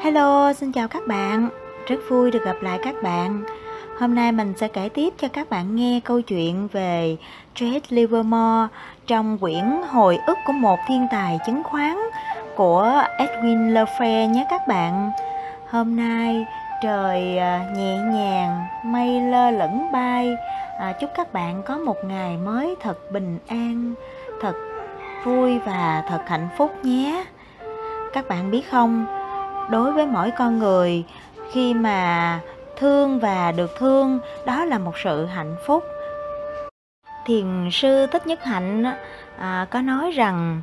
Hello, xin chào các bạn. Rất vui được gặp lại các bạn. Hôm nay mình sẽ kể tiếp cho các bạn nghe câu chuyện về Jade Livermore trong quyển Hồi ức của một thiên tài chứng khoán của Edwin Lefebvre nhé các bạn. Hôm nay trời à, nhẹ nhàng, mây lơ lửng bay. À, chúc các bạn có một ngày mới thật bình an, thật vui và thật hạnh phúc nhé. Các bạn biết không, đối với mỗi con người. Khi mà thương và được thương đó là một sự hạnh phúc. Thiền sư thích nhất hạnh à, có nói rằng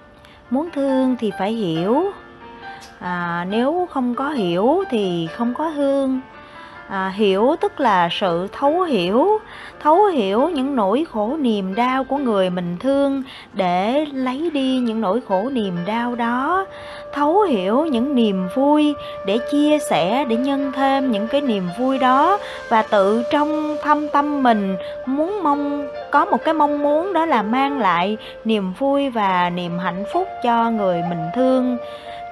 muốn thương thì phải hiểu. À, nếu không có hiểu thì không có thương à, hiểu tức là sự thấu hiểu thấu hiểu những nỗi khổ niềm đau của người mình thương để lấy đi những nỗi khổ niềm đau đó. Thấu hiểu những niềm vui để chia sẻ để nhân thêm những cái niềm vui đó và tự trong thâm tâm mình muốn mong có một cái mong muốn đó là mang lại niềm vui và niềm hạnh phúc cho người mình thương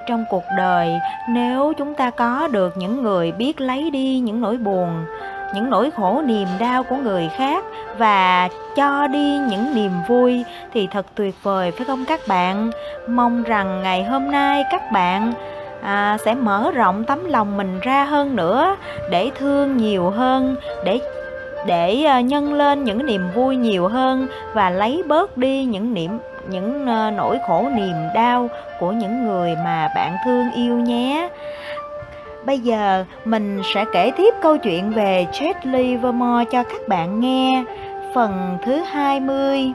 trong cuộc đời nếu chúng ta có được những người biết lấy đi những nỗi buồn những nỗi khổ niềm đau của người khác và cho đi những niềm vui thì thật tuyệt vời phải không các bạn? Mong rằng ngày hôm nay các bạn à, sẽ mở rộng tấm lòng mình ra hơn nữa để thương nhiều hơn để để à, nhân lên những niềm vui nhiều hơn và lấy bớt đi những niềm những ờ, nỗi khổ niềm đau của những người mà bạn thương yêu nhé Bây giờ mình sẽ kể tiếp câu chuyện về Chet Livermore cho các bạn nghe Phần thứ 20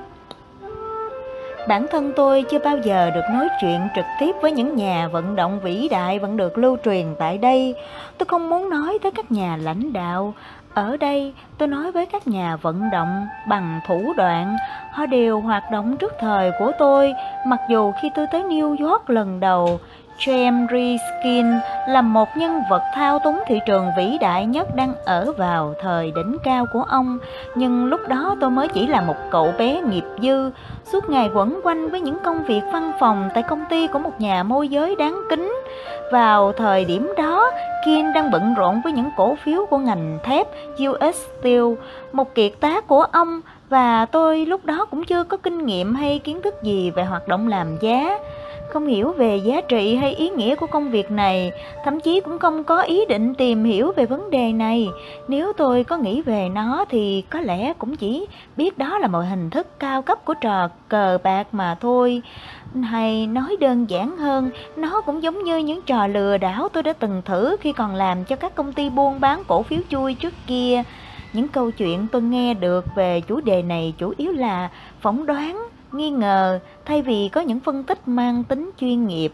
Bản thân tôi chưa bao giờ được nói chuyện trực tiếp với những nhà vận động vĩ đại vẫn được lưu truyền tại đây. Tôi không muốn nói tới các nhà lãnh đạo. Ở đây tôi nói với các nhà vận động bằng thủ đoạn. Họ đều hoạt động trước thời của tôi, mặc dù khi tôi tới New York lần đầu, James Riskin là một nhân vật thao túng thị trường vĩ đại nhất đang ở vào thời đỉnh cao của ông, nhưng lúc đó tôi mới chỉ là một cậu bé nghiệp dư, suốt ngày quẩn quanh với những công việc văn phòng tại công ty của một nhà môi giới đáng kính. Vào thời điểm đó, Kim đang bận rộn với những cổ phiếu của ngành thép US Steel, một kiệt tác của ông và tôi lúc đó cũng chưa có kinh nghiệm hay kiến thức gì về hoạt động làm giá không hiểu về giá trị hay ý nghĩa của công việc này, thậm chí cũng không có ý định tìm hiểu về vấn đề này. Nếu tôi có nghĩ về nó thì có lẽ cũng chỉ biết đó là một hình thức cao cấp của trò cờ bạc mà thôi. Hay nói đơn giản hơn, nó cũng giống như những trò lừa đảo tôi đã từng thử khi còn làm cho các công ty buôn bán cổ phiếu chui trước kia. Những câu chuyện tôi nghe được về chủ đề này chủ yếu là phỏng đoán nghi ngờ thay vì có những phân tích mang tính chuyên nghiệp.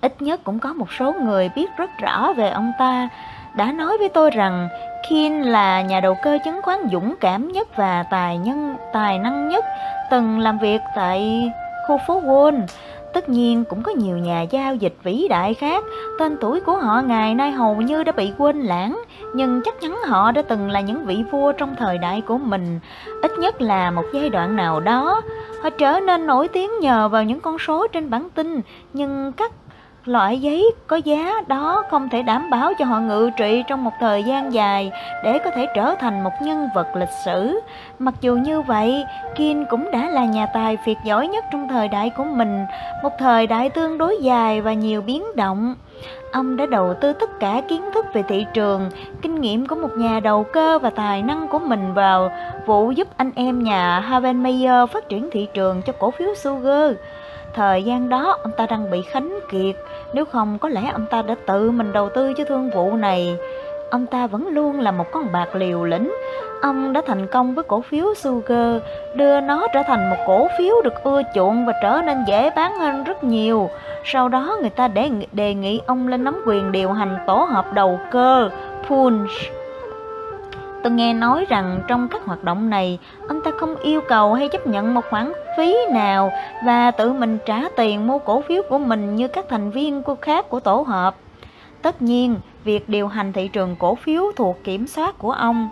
Ít nhất cũng có một số người biết rất rõ về ông ta, đã nói với tôi rằng Kin là nhà đầu cơ chứng khoán dũng cảm nhất và tài nhân tài năng nhất từng làm việc tại khu phố Wall. Tất nhiên cũng có nhiều nhà giao dịch vĩ đại khác, tên tuổi của họ ngày nay hầu như đã bị quên lãng, nhưng chắc chắn họ đã từng là những vị vua trong thời đại của mình, ít nhất là một giai đoạn nào đó. Họ trở nên nổi tiếng nhờ vào những con số trên bản tin, nhưng các loại giấy có giá đó không thể đảm bảo cho họ ngự trị trong một thời gian dài để có thể trở thành một nhân vật lịch sử. Mặc dù như vậy, Kin cũng đã là nhà tài phiệt giỏi nhất trong thời đại của mình, một thời đại tương đối dài và nhiều biến động. Ông đã đầu tư tất cả kiến thức về thị trường, kinh nghiệm của một nhà đầu cơ và tài năng của mình vào vụ giúp anh em nhà Haven Mayer phát triển thị trường cho cổ phiếu Sugar. Thời gian đó ông ta đang bị khánh kiệt, nếu không có lẽ ông ta đã tự mình đầu tư cho thương vụ này. Ông ta vẫn luôn là một con bạc liều lĩnh. Ông đã thành công với cổ phiếu Sugar, đưa nó trở thành một cổ phiếu được ưa chuộng và trở nên dễ bán hơn rất nhiều. Sau đó người ta đề, đề nghị ông lên nắm quyền điều hành tổ hợp đầu cơ Punch Tôi nghe nói rằng trong các hoạt động này, ông ta không yêu cầu hay chấp nhận một khoản phí nào và tự mình trả tiền mua cổ phiếu của mình như các thành viên của khác của tổ hợp. Tất nhiên, việc điều hành thị trường cổ phiếu thuộc kiểm soát của ông.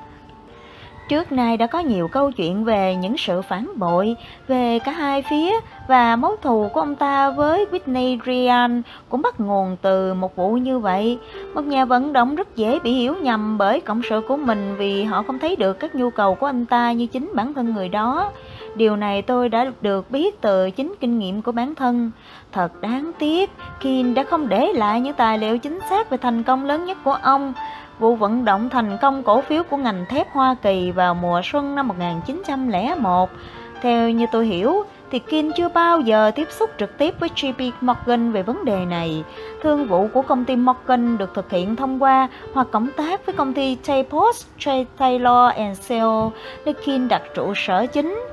Trước nay đã có nhiều câu chuyện về những sự phản bội về cả hai phía và mối thù của ông ta với Whitney Ryan cũng bắt nguồn từ một vụ như vậy. Một nhà vận động rất dễ bị hiểu nhầm bởi cộng sự của mình vì họ không thấy được các nhu cầu của anh ta như chính bản thân người đó. Điều này tôi đã được biết từ chính kinh nghiệm của bản thân. Thật đáng tiếc, Kin đã không để lại những tài liệu chính xác về thành công lớn nhất của ông Vụ vận động thành công cổ phiếu của ngành thép Hoa Kỳ vào mùa xuân năm 1901. Theo như tôi hiểu, thì Kim chưa bao giờ tiếp xúc trực tiếp với JP Morgan về vấn đề này. Thương vụ của công ty Morgan được thực hiện thông qua hoặc cộng tác với công ty Taypost Taylor Sale, nơi Kim đặt trụ sở chính.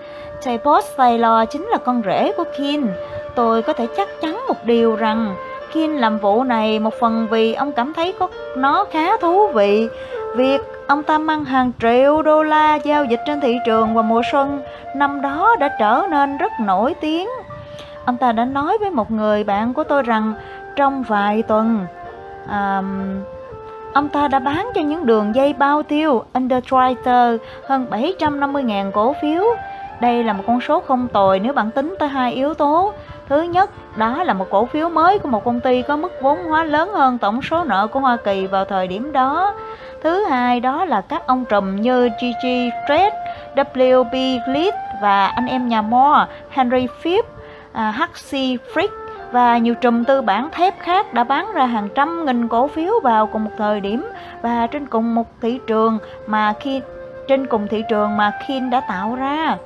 Taypost Taylor chính là con rể của Kim. Tôi có thể chắc chắn một điều rằng Kin làm vụ này một phần vì ông cảm thấy có nó khá thú vị. Việc ông ta mang hàng triệu đô la giao dịch trên thị trường vào mùa xuân năm đó đã trở nên rất nổi tiếng. Ông ta đã nói với một người bạn của tôi rằng trong vài tuần à, ông ta đã bán cho những đường dây bao tiêu Underwriter hơn 750.000 cổ phiếu. Đây là một con số không tồi nếu bạn tính tới hai yếu tố Thứ nhất, đó là một cổ phiếu mới của một công ty có mức vốn hóa lớn hơn tổng số nợ của Hoa Kỳ vào thời điểm đó. Thứ hai, đó là các ông trùm như Gigi Trade, WB Lead và anh em nhà Moore, Henry Phipps, à, HC Frick và nhiều trùm tư bản thép khác đã bán ra hàng trăm nghìn cổ phiếu vào cùng một thời điểm và trên cùng một thị trường mà khi trên cùng thị trường mà Kin đã tạo ra.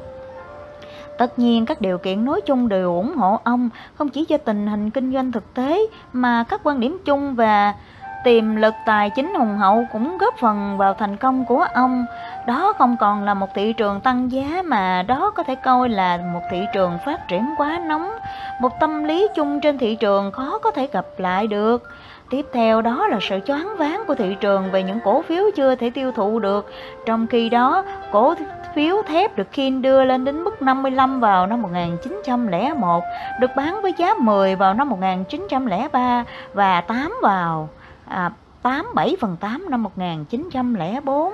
Tất nhiên các điều kiện nói chung đều ủng hộ ông, không chỉ do tình hình kinh doanh thực tế mà các quan điểm chung và tiềm lực tài chính hùng hậu cũng góp phần vào thành công của ông. Đó không còn là một thị trường tăng giá mà đó có thể coi là một thị trường phát triển quá nóng, một tâm lý chung trên thị trường khó có thể gặp lại được. Tiếp theo đó là sự choáng váng của thị trường về những cổ phiếu chưa thể tiêu thụ được. Trong khi đó, cổ phiếu thép được Kin đưa lên đến mức 55 vào năm 1901, được bán với giá 10 vào năm 1903 và 8 vào à, 87 phần 8 năm 1904.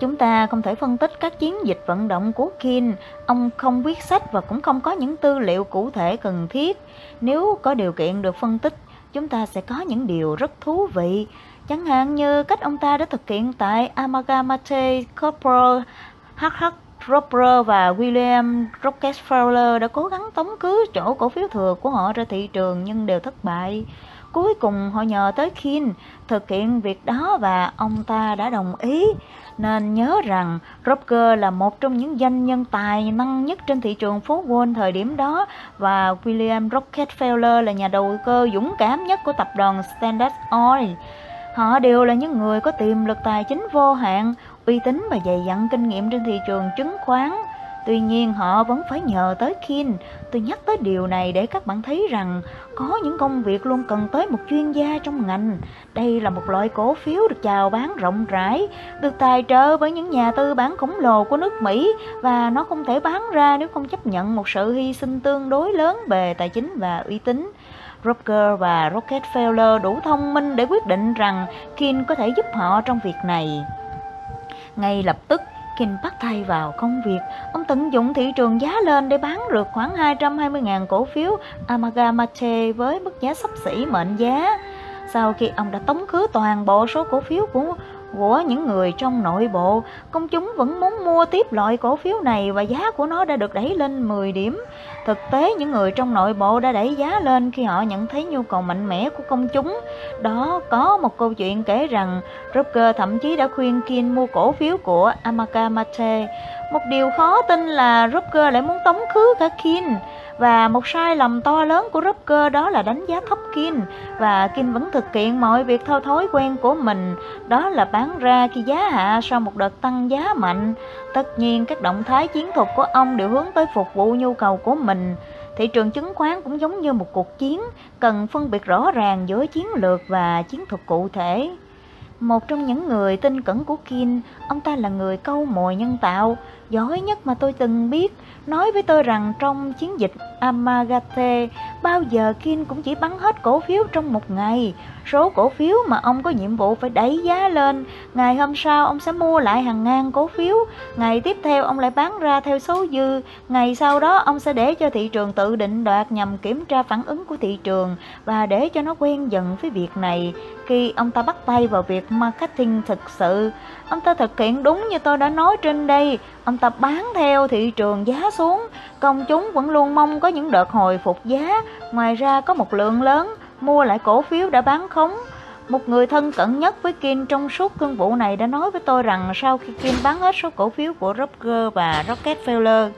Chúng ta không thể phân tích các chiến dịch vận động của Kin, ông không viết sách và cũng không có những tư liệu cụ thể cần thiết. Nếu có điều kiện được phân tích, chúng ta sẽ có những điều rất thú vị, chẳng hạn như cách ông ta đã thực hiện tại Amagamate Corporal HH Roper và William Rockefeller đã cố gắng tống cứ chỗ cổ phiếu thừa của họ ra thị trường nhưng đều thất bại. Cuối cùng họ nhờ tới Kin thực hiện việc đó và ông ta đã đồng ý. Nên nhớ rằng Rocker là một trong những doanh nhân tài năng nhất trên thị trường phố Wall thời điểm đó và William Rockefeller là nhà đầu cơ dũng cảm nhất của tập đoàn Standard Oil. Họ đều là những người có tiềm lực tài chính vô hạn, uy tín và dày dặn kinh nghiệm trên thị trường chứng khoán. Tuy nhiên họ vẫn phải nhờ tới Kin. Tôi nhắc tới điều này để các bạn thấy rằng có những công việc luôn cần tới một chuyên gia trong ngành. Đây là một loại cổ phiếu được chào bán rộng rãi, được tài trợ bởi những nhà tư bản khổng lồ của nước Mỹ và nó không thể bán ra nếu không chấp nhận một sự hy sinh tương đối lớn về tài chính và uy tín. Rocker và Rockefeller đủ thông minh để quyết định rằng Kin có thể giúp họ trong việc này. Ngay lập tức, Kinh bắt tay vào công việc. Ông tận dụng thị trường giá lên để bán được khoảng 220.000 cổ phiếu Amagamate với mức giá sắp xỉ mệnh giá. Sau khi ông đã tống khứ toàn bộ số cổ phiếu của của những người trong nội bộ, công chúng vẫn muốn mua tiếp loại cổ phiếu này và giá của nó đã được đẩy lên 10 điểm. Thực tế, những người trong nội bộ đã đẩy giá lên khi họ nhận thấy nhu cầu mạnh mẽ của công chúng. Đó có một câu chuyện kể rằng Rocker thậm chí đã khuyên Kin mua cổ phiếu của Amalgamate. Một điều khó tin là Rucker lại muốn tống khứ cả Kin. Và một sai lầm to lớn của Rucker đó là đánh giá thấp Kin và Kin vẫn thực hiện mọi việc theo thói quen của mình, đó là bán ra khi giá hạ sau một đợt tăng giá mạnh. Tất nhiên các động thái chiến thuật của ông đều hướng tới phục vụ nhu cầu của mình. Thị trường chứng khoán cũng giống như một cuộc chiến, cần phân biệt rõ ràng giữa chiến lược và chiến thuật cụ thể. Một trong những người tin cẩn của Kim, ông ta là người câu mồi nhân tạo, giỏi nhất mà tôi từng biết, nói với tôi rằng trong chiến dịch Amagate, bao giờ Kim cũng chỉ bắn hết cổ phiếu trong một ngày số cổ phiếu mà ông có nhiệm vụ phải đẩy giá lên. Ngày hôm sau ông sẽ mua lại hàng ngàn cổ phiếu, ngày tiếp theo ông lại bán ra theo số dư, ngày sau đó ông sẽ để cho thị trường tự định đoạt nhằm kiểm tra phản ứng của thị trường và để cho nó quen dần với việc này. Khi ông ta bắt tay vào việc marketing thực sự, ông ta thực hiện đúng như tôi đã nói trên đây, ông ta bán theo thị trường giá xuống, công chúng vẫn luôn mong có những đợt hồi phục giá, ngoài ra có một lượng lớn mua lại cổ phiếu đã bán khống. Một người thân cận nhất với Kim trong suốt cương vụ này đã nói với tôi rằng sau khi Kim bán hết số cổ phiếu của Roger và Rockefeller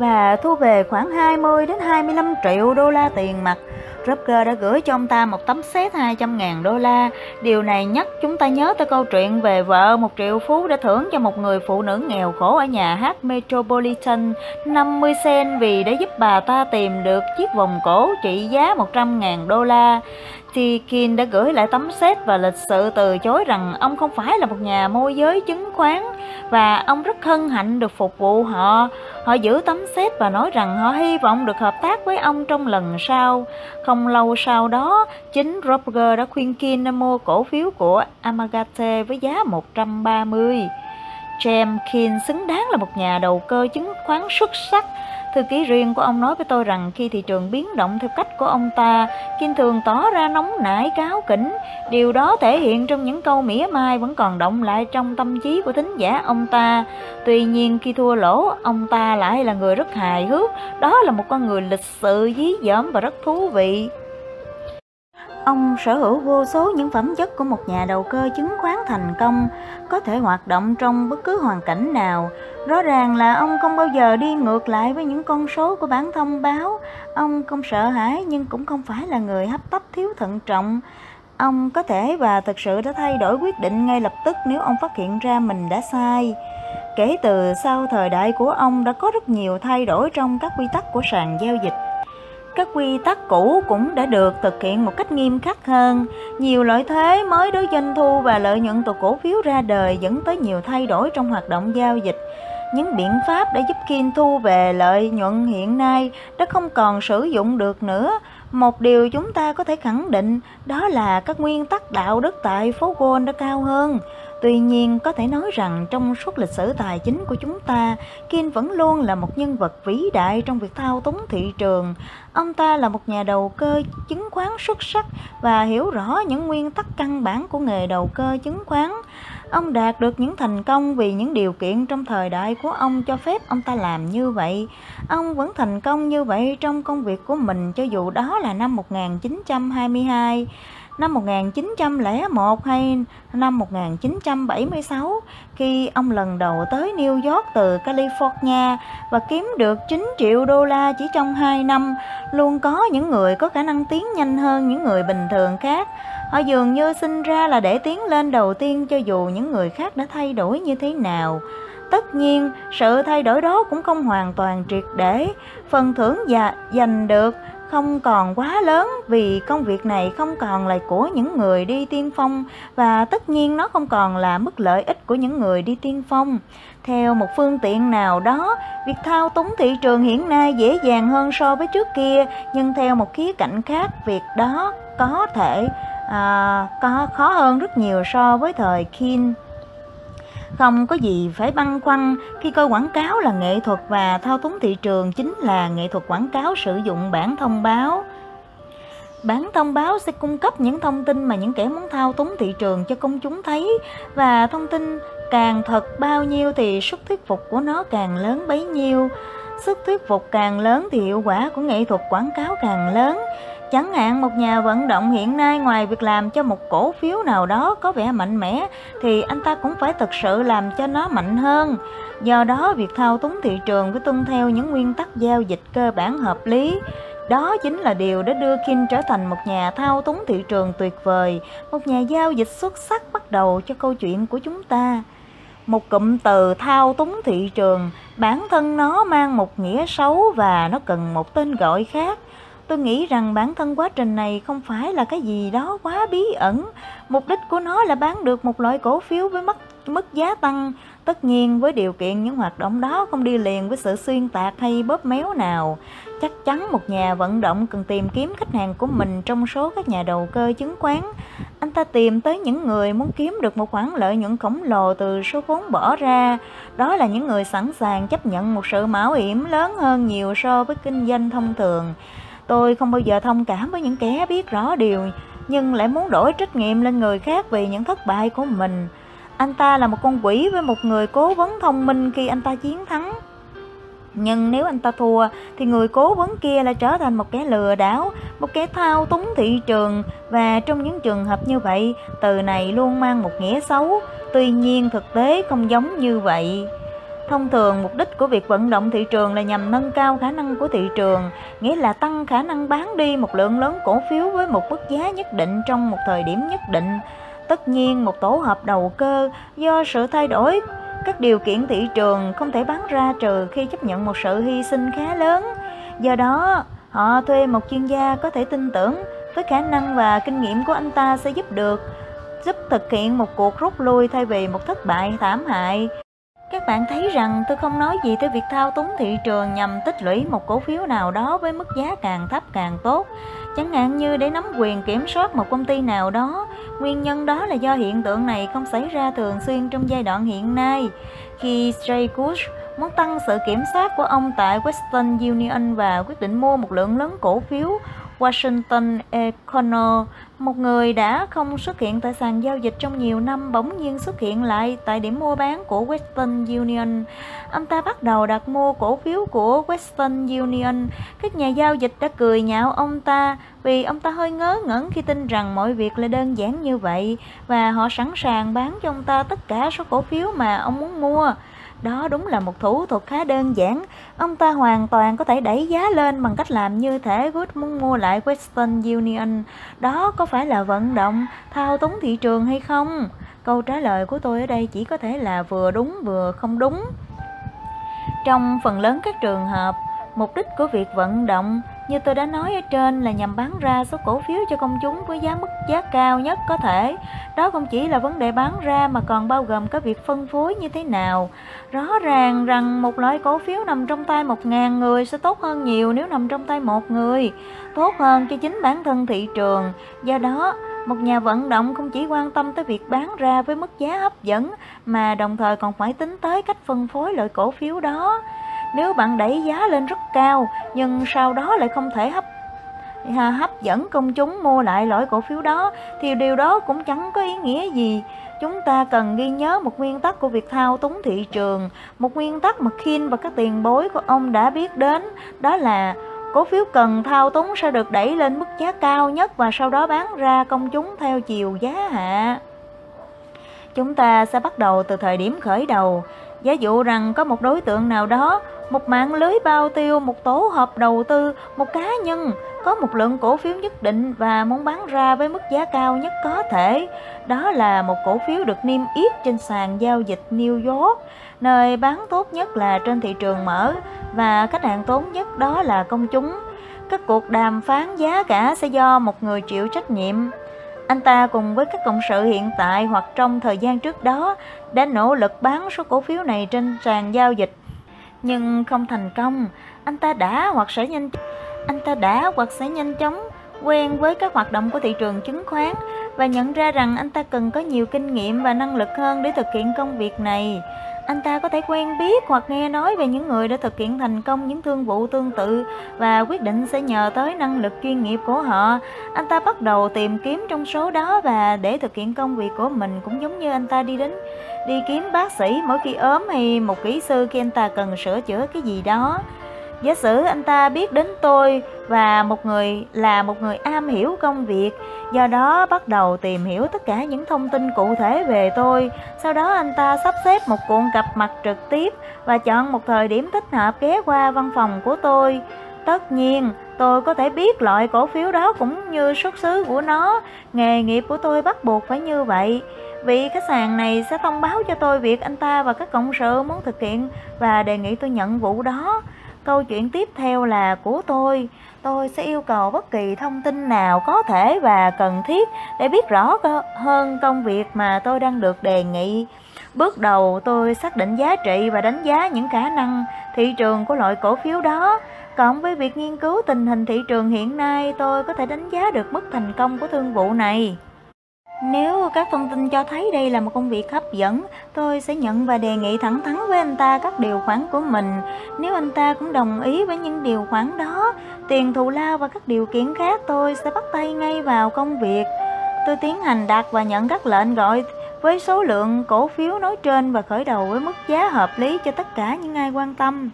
và thu về khoảng 20 đến 25 triệu đô la tiền mặt, Rupger đã gửi cho ông ta một tấm xét 200 ngàn đô la. Điều này nhắc chúng ta nhớ tới câu chuyện về vợ một triệu phú đã thưởng cho một người phụ nữ nghèo khổ ở nhà hát Metropolitan. 50 cent vì đã giúp bà ta tìm được chiếc vòng cổ trị giá 100 ngàn đô la. Tikin đã gửi lại tấm xét và lịch sự từ chối rằng ông không phải là một nhà môi giới chứng khoán và ông rất hân hạnh được phục vụ họ. Họ giữ tấm xét và nói rằng họ hy vọng được hợp tác với ông trong lần sau. Không lâu sau đó, chính Roger đã khuyên Kin mua cổ phiếu của Amagate với giá 130. James Kin xứng đáng là một nhà đầu cơ chứng khoán xuất sắc Thư ký riêng của ông nói với tôi rằng khi thị trường biến động theo cách của ông ta, Kim thường tỏ ra nóng nảy cáo kỉnh. Điều đó thể hiện trong những câu mỉa mai vẫn còn động lại trong tâm trí của thính giả ông ta. Tuy nhiên khi thua lỗ, ông ta lại là người rất hài hước. Đó là một con người lịch sự, dí dỏm và rất thú vị. Ông sở hữu vô số những phẩm chất của một nhà đầu cơ chứng khoán thành công, có thể hoạt động trong bất cứ hoàn cảnh nào. Rõ ràng là ông không bao giờ đi ngược lại với những con số của bản thông báo. Ông không sợ hãi, nhưng cũng không phải là người hấp tấp thiếu thận trọng. Ông có thể và thực sự đã thay đổi quyết định ngay lập tức nếu ông phát hiện ra mình đã sai. Kể từ sau thời đại của ông đã có rất nhiều thay đổi trong các quy tắc của sàn giao dịch các quy tắc cũ cũng đã được thực hiện một cách nghiêm khắc hơn. Nhiều lợi thế mới đối doanh thu và lợi nhuận từ cổ phiếu ra đời dẫn tới nhiều thay đổi trong hoạt động giao dịch. Những biện pháp để giúp Kim thu về lợi nhuận hiện nay đã không còn sử dụng được nữa. Một điều chúng ta có thể khẳng định đó là các nguyên tắc đạo đức tại phố Gold đã cao hơn. Tuy nhiên, có thể nói rằng trong suốt lịch sử tài chính của chúng ta, Kim vẫn luôn là một nhân vật vĩ đại trong việc thao túng thị trường. Ông ta là một nhà đầu cơ chứng khoán xuất sắc và hiểu rõ những nguyên tắc căn bản của nghề đầu cơ chứng khoán. Ông đạt được những thành công vì những điều kiện trong thời đại của ông cho phép ông ta làm như vậy. Ông vẫn thành công như vậy trong công việc của mình cho dù đó là năm 1922 năm 1901 hay năm 1976 khi ông lần đầu tới New York từ California và kiếm được 9 triệu đô la chỉ trong 2 năm. Luôn có những người có khả năng tiến nhanh hơn những người bình thường khác. Họ dường như sinh ra là để tiến lên đầu tiên cho dù những người khác đã thay đổi như thế nào. Tất nhiên, sự thay đổi đó cũng không hoàn toàn triệt để. Phần thưởng giành được không còn quá lớn vì công việc này không còn là của những người đi tiên phong và tất nhiên nó không còn là mức lợi ích của những người đi tiên phong. Theo một phương tiện nào đó, việc thao túng thị trường hiện nay dễ dàng hơn so với trước kia, nhưng theo một khía cạnh khác, việc đó có thể à, có khó hơn rất nhiều so với thời Kin. Không có gì phải băn khoăn khi coi quảng cáo là nghệ thuật và thao túng thị trường chính là nghệ thuật quảng cáo sử dụng bản thông báo. Bản thông báo sẽ cung cấp những thông tin mà những kẻ muốn thao túng thị trường cho công chúng thấy và thông tin càng thật bao nhiêu thì sức thuyết phục của nó càng lớn bấy nhiêu. Sức thuyết phục càng lớn thì hiệu quả của nghệ thuật quảng cáo càng lớn. Chẳng hạn một nhà vận động hiện nay ngoài việc làm cho một cổ phiếu nào đó có vẻ mạnh mẽ thì anh ta cũng phải thực sự làm cho nó mạnh hơn. Do đó việc thao túng thị trường phải tuân theo những nguyên tắc giao dịch cơ bản hợp lý. Đó chính là điều đã đưa Kim trở thành một nhà thao túng thị trường tuyệt vời, một nhà giao dịch xuất sắc bắt đầu cho câu chuyện của chúng ta. Một cụm từ thao túng thị trường, bản thân nó mang một nghĩa xấu và nó cần một tên gọi khác. Tôi nghĩ rằng bản thân quá trình này không phải là cái gì đó quá bí ẩn. Mục đích của nó là bán được một loại cổ phiếu với mức, mức giá tăng Tất nhiên với điều kiện những hoạt động đó không đi liền với sự xuyên tạc hay bóp méo nào. Chắc chắn một nhà vận động cần tìm kiếm khách hàng của mình trong số các nhà đầu cơ chứng khoán. Anh ta tìm tới những người muốn kiếm được một khoản lợi nhuận khổng lồ từ số vốn bỏ ra. Đó là những người sẵn sàng chấp nhận một sự mạo hiểm lớn hơn nhiều so với kinh doanh thông thường. Tôi không bao giờ thông cảm với những kẻ biết rõ điều nhưng lại muốn đổi trách nhiệm lên người khác vì những thất bại của mình. Anh ta là một con quỷ với một người cố vấn thông minh khi anh ta chiến thắng. Nhưng nếu anh ta thua thì người cố vấn kia lại trở thành một kẻ lừa đảo, một kẻ thao túng thị trường và trong những trường hợp như vậy, từ này luôn mang một nghĩa xấu. Tuy nhiên thực tế không giống như vậy. Thông thường mục đích của việc vận động thị trường là nhằm nâng cao khả năng của thị trường, nghĩa là tăng khả năng bán đi một lượng lớn cổ phiếu với một mức giá nhất định trong một thời điểm nhất định. Tất nhiên một tổ hợp đầu cơ do sự thay đổi các điều kiện thị trường không thể bán ra trừ khi chấp nhận một sự hy sinh khá lớn. Do đó, họ thuê một chuyên gia có thể tin tưởng với khả năng và kinh nghiệm của anh ta sẽ giúp được giúp thực hiện một cuộc rút lui thay vì một thất bại thảm hại. Các bạn thấy rằng tôi không nói gì tới việc thao túng thị trường nhằm tích lũy một cổ phiếu nào đó với mức giá càng thấp càng tốt. Chẳng hạn như để nắm quyền kiểm soát một công ty nào đó. Nguyên nhân đó là do hiện tượng này không xảy ra thường xuyên trong giai đoạn hiện nay. Khi Jay Kush muốn tăng sự kiểm soát của ông tại Western Union và quyết định mua một lượng lớn cổ phiếu Washington Econo, một người đã không xuất hiện tại sàn giao dịch trong nhiều năm bỗng nhiên xuất hiện lại tại điểm mua bán của Western Union. Ông ta bắt đầu đặt mua cổ phiếu của Western Union. Các nhà giao dịch đã cười nhạo ông ta vì ông ta hơi ngớ ngẩn khi tin rằng mọi việc là đơn giản như vậy và họ sẵn sàng bán cho ông ta tất cả số cổ phiếu mà ông muốn mua. Đó đúng là một thủ thuật khá đơn giản. Ông ta hoàn toàn có thể đẩy giá lên bằng cách làm như thể Good muốn mua lại Western Union. Đó có phải là vận động, thao túng thị trường hay không? Câu trả lời của tôi ở đây chỉ có thể là vừa đúng vừa không đúng. Trong phần lớn các trường hợp, mục đích của việc vận động như tôi đã nói ở trên là nhằm bán ra số cổ phiếu cho công chúng với giá mức giá cao nhất có thể. Đó không chỉ là vấn đề bán ra mà còn bao gồm các việc phân phối như thế nào. Rõ ràng rằng một loại cổ phiếu nằm trong tay một ngàn người sẽ tốt hơn nhiều nếu nằm trong tay một người. Tốt hơn cho chính bản thân thị trường. Do đó, một nhà vận động không chỉ quan tâm tới việc bán ra với mức giá hấp dẫn mà đồng thời còn phải tính tới cách phân phối loại cổ phiếu đó. Nếu bạn đẩy giá lên rất cao nhưng sau đó lại không thể hấp hấp dẫn công chúng mua lại loại cổ phiếu đó thì điều đó cũng chẳng có ý nghĩa gì. Chúng ta cần ghi nhớ một nguyên tắc của việc thao túng thị trường, một nguyên tắc mà Kin và các tiền bối của ông đã biết đến, đó là cổ phiếu cần thao túng sẽ được đẩy lên mức giá cao nhất và sau đó bán ra công chúng theo chiều giá hạ. Chúng ta sẽ bắt đầu từ thời điểm khởi đầu. Giả dụ rằng có một đối tượng nào đó một mạng lưới bao tiêu, một tổ hợp đầu tư, một cá nhân có một lượng cổ phiếu nhất định và muốn bán ra với mức giá cao nhất có thể. Đó là một cổ phiếu được niêm yết trên sàn giao dịch New York, nơi bán tốt nhất là trên thị trường mở và khách hàng tốn nhất đó là công chúng. Các cuộc đàm phán giá cả sẽ do một người chịu trách nhiệm. Anh ta cùng với các cộng sự hiện tại hoặc trong thời gian trước đó đã nỗ lực bán số cổ phiếu này trên sàn giao dịch nhưng không thành công. Anh ta đã hoặc sẽ nhanh anh ta đã hoặc sẽ nhanh chóng quen với các hoạt động của thị trường chứng khoán và nhận ra rằng anh ta cần có nhiều kinh nghiệm và năng lực hơn để thực hiện công việc này. Anh ta có thể quen biết hoặc nghe nói về những người đã thực hiện thành công những thương vụ tương tự và quyết định sẽ nhờ tới năng lực chuyên nghiệp của họ. Anh ta bắt đầu tìm kiếm trong số đó và để thực hiện công việc của mình cũng giống như anh ta đi đến, đi kiếm bác sĩ mỗi khi ốm hay một kỹ sư, khi anh ta cần sửa chữa cái gì đó. Giả sử anh ta biết đến tôi và một người là một người am hiểu công việc, do đó bắt đầu tìm hiểu tất cả những thông tin cụ thể về tôi. Sau đó anh ta sắp xếp một cuộc gặp mặt trực tiếp và chọn một thời điểm thích hợp ghé qua văn phòng của tôi. Tất nhiên, tôi có thể biết loại cổ phiếu đó cũng như xuất xứ của nó. Nghề nghiệp của tôi bắt buộc phải như vậy. Vị khách sạn này sẽ thông báo cho tôi việc anh ta và các cộng sự muốn thực hiện và đề nghị tôi nhận vụ đó. Câu chuyện tiếp theo là của tôi. Tôi sẽ yêu cầu bất kỳ thông tin nào có thể và cần thiết để biết rõ hơn công việc mà tôi đang được đề nghị. Bước đầu tôi xác định giá trị và đánh giá những khả năng thị trường của loại cổ phiếu đó. Cộng với việc nghiên cứu tình hình thị trường hiện nay, tôi có thể đánh giá được mức thành công của thương vụ này. Nếu các thông tin cho thấy đây là một công việc hấp dẫn, tôi sẽ nhận và đề nghị thẳng thắn với anh ta các điều khoản của mình. Nếu anh ta cũng đồng ý với những điều khoản đó, tiền thù lao và các điều kiện khác tôi sẽ bắt tay ngay vào công việc. Tôi tiến hành đặt và nhận các lệnh gọi với số lượng cổ phiếu nói trên và khởi đầu với mức giá hợp lý cho tất cả những ai quan tâm.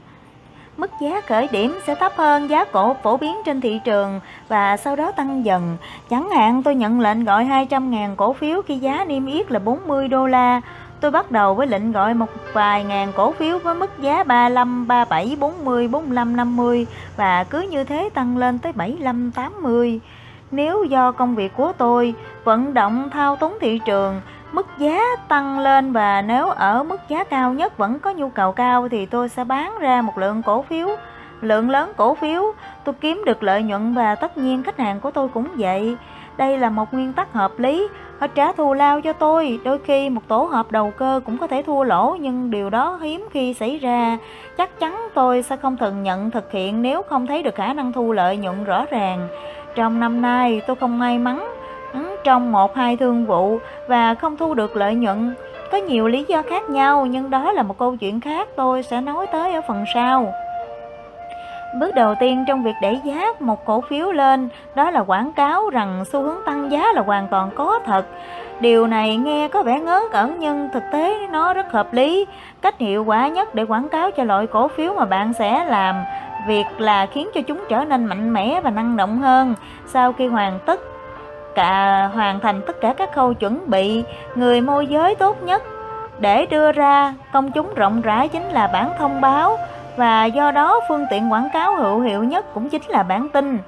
Mức giá khởi điểm sẽ thấp hơn giá cổ phổ biến trên thị trường và sau đó tăng dần. Chẳng hạn tôi nhận lệnh gọi 200.000 cổ phiếu khi giá niêm yết là 40 đô la. Tôi bắt đầu với lệnh gọi một vài ngàn cổ phiếu với mức giá 35, 37, 40, 45, 50 và cứ như thế tăng lên tới 75, 80. Nếu do công việc của tôi vận động thao túng thị trường mức giá tăng lên và nếu ở mức giá cao nhất vẫn có nhu cầu cao thì tôi sẽ bán ra một lượng cổ phiếu, lượng lớn cổ phiếu. Tôi kiếm được lợi nhuận và tất nhiên khách hàng của tôi cũng vậy. Đây là một nguyên tắc hợp lý. Họ trả thù lao cho tôi. Đôi khi một tổ hợp đầu cơ cũng có thể thua lỗ, nhưng điều đó hiếm khi xảy ra. Chắc chắn tôi sẽ không thừa nhận thực hiện nếu không thấy được khả năng thu lợi nhuận rõ ràng. Trong năm nay, tôi không may mắn trong một hai thương vụ và không thu được lợi nhuận. Có nhiều lý do khác nhau, nhưng đó là một câu chuyện khác tôi sẽ nói tới ở phần sau. Bước đầu tiên trong việc đẩy giá một cổ phiếu lên, đó là quảng cáo rằng xu hướng tăng giá là hoàn toàn có thật. Điều này nghe có vẻ ngớ ngẩn, nhưng thực tế nó rất hợp lý. Cách hiệu quả nhất để quảng cáo cho loại cổ phiếu mà bạn sẽ làm việc là khiến cho chúng trở nên mạnh mẽ và năng động hơn. Sau khi hoàn tất cả hoàn thành tất cả các khâu chuẩn bị, người môi giới tốt nhất. Để đưa ra công chúng rộng rãi chính là bản thông báo và do đó phương tiện quảng cáo hữu hiệu nhất cũng chính là bản tin.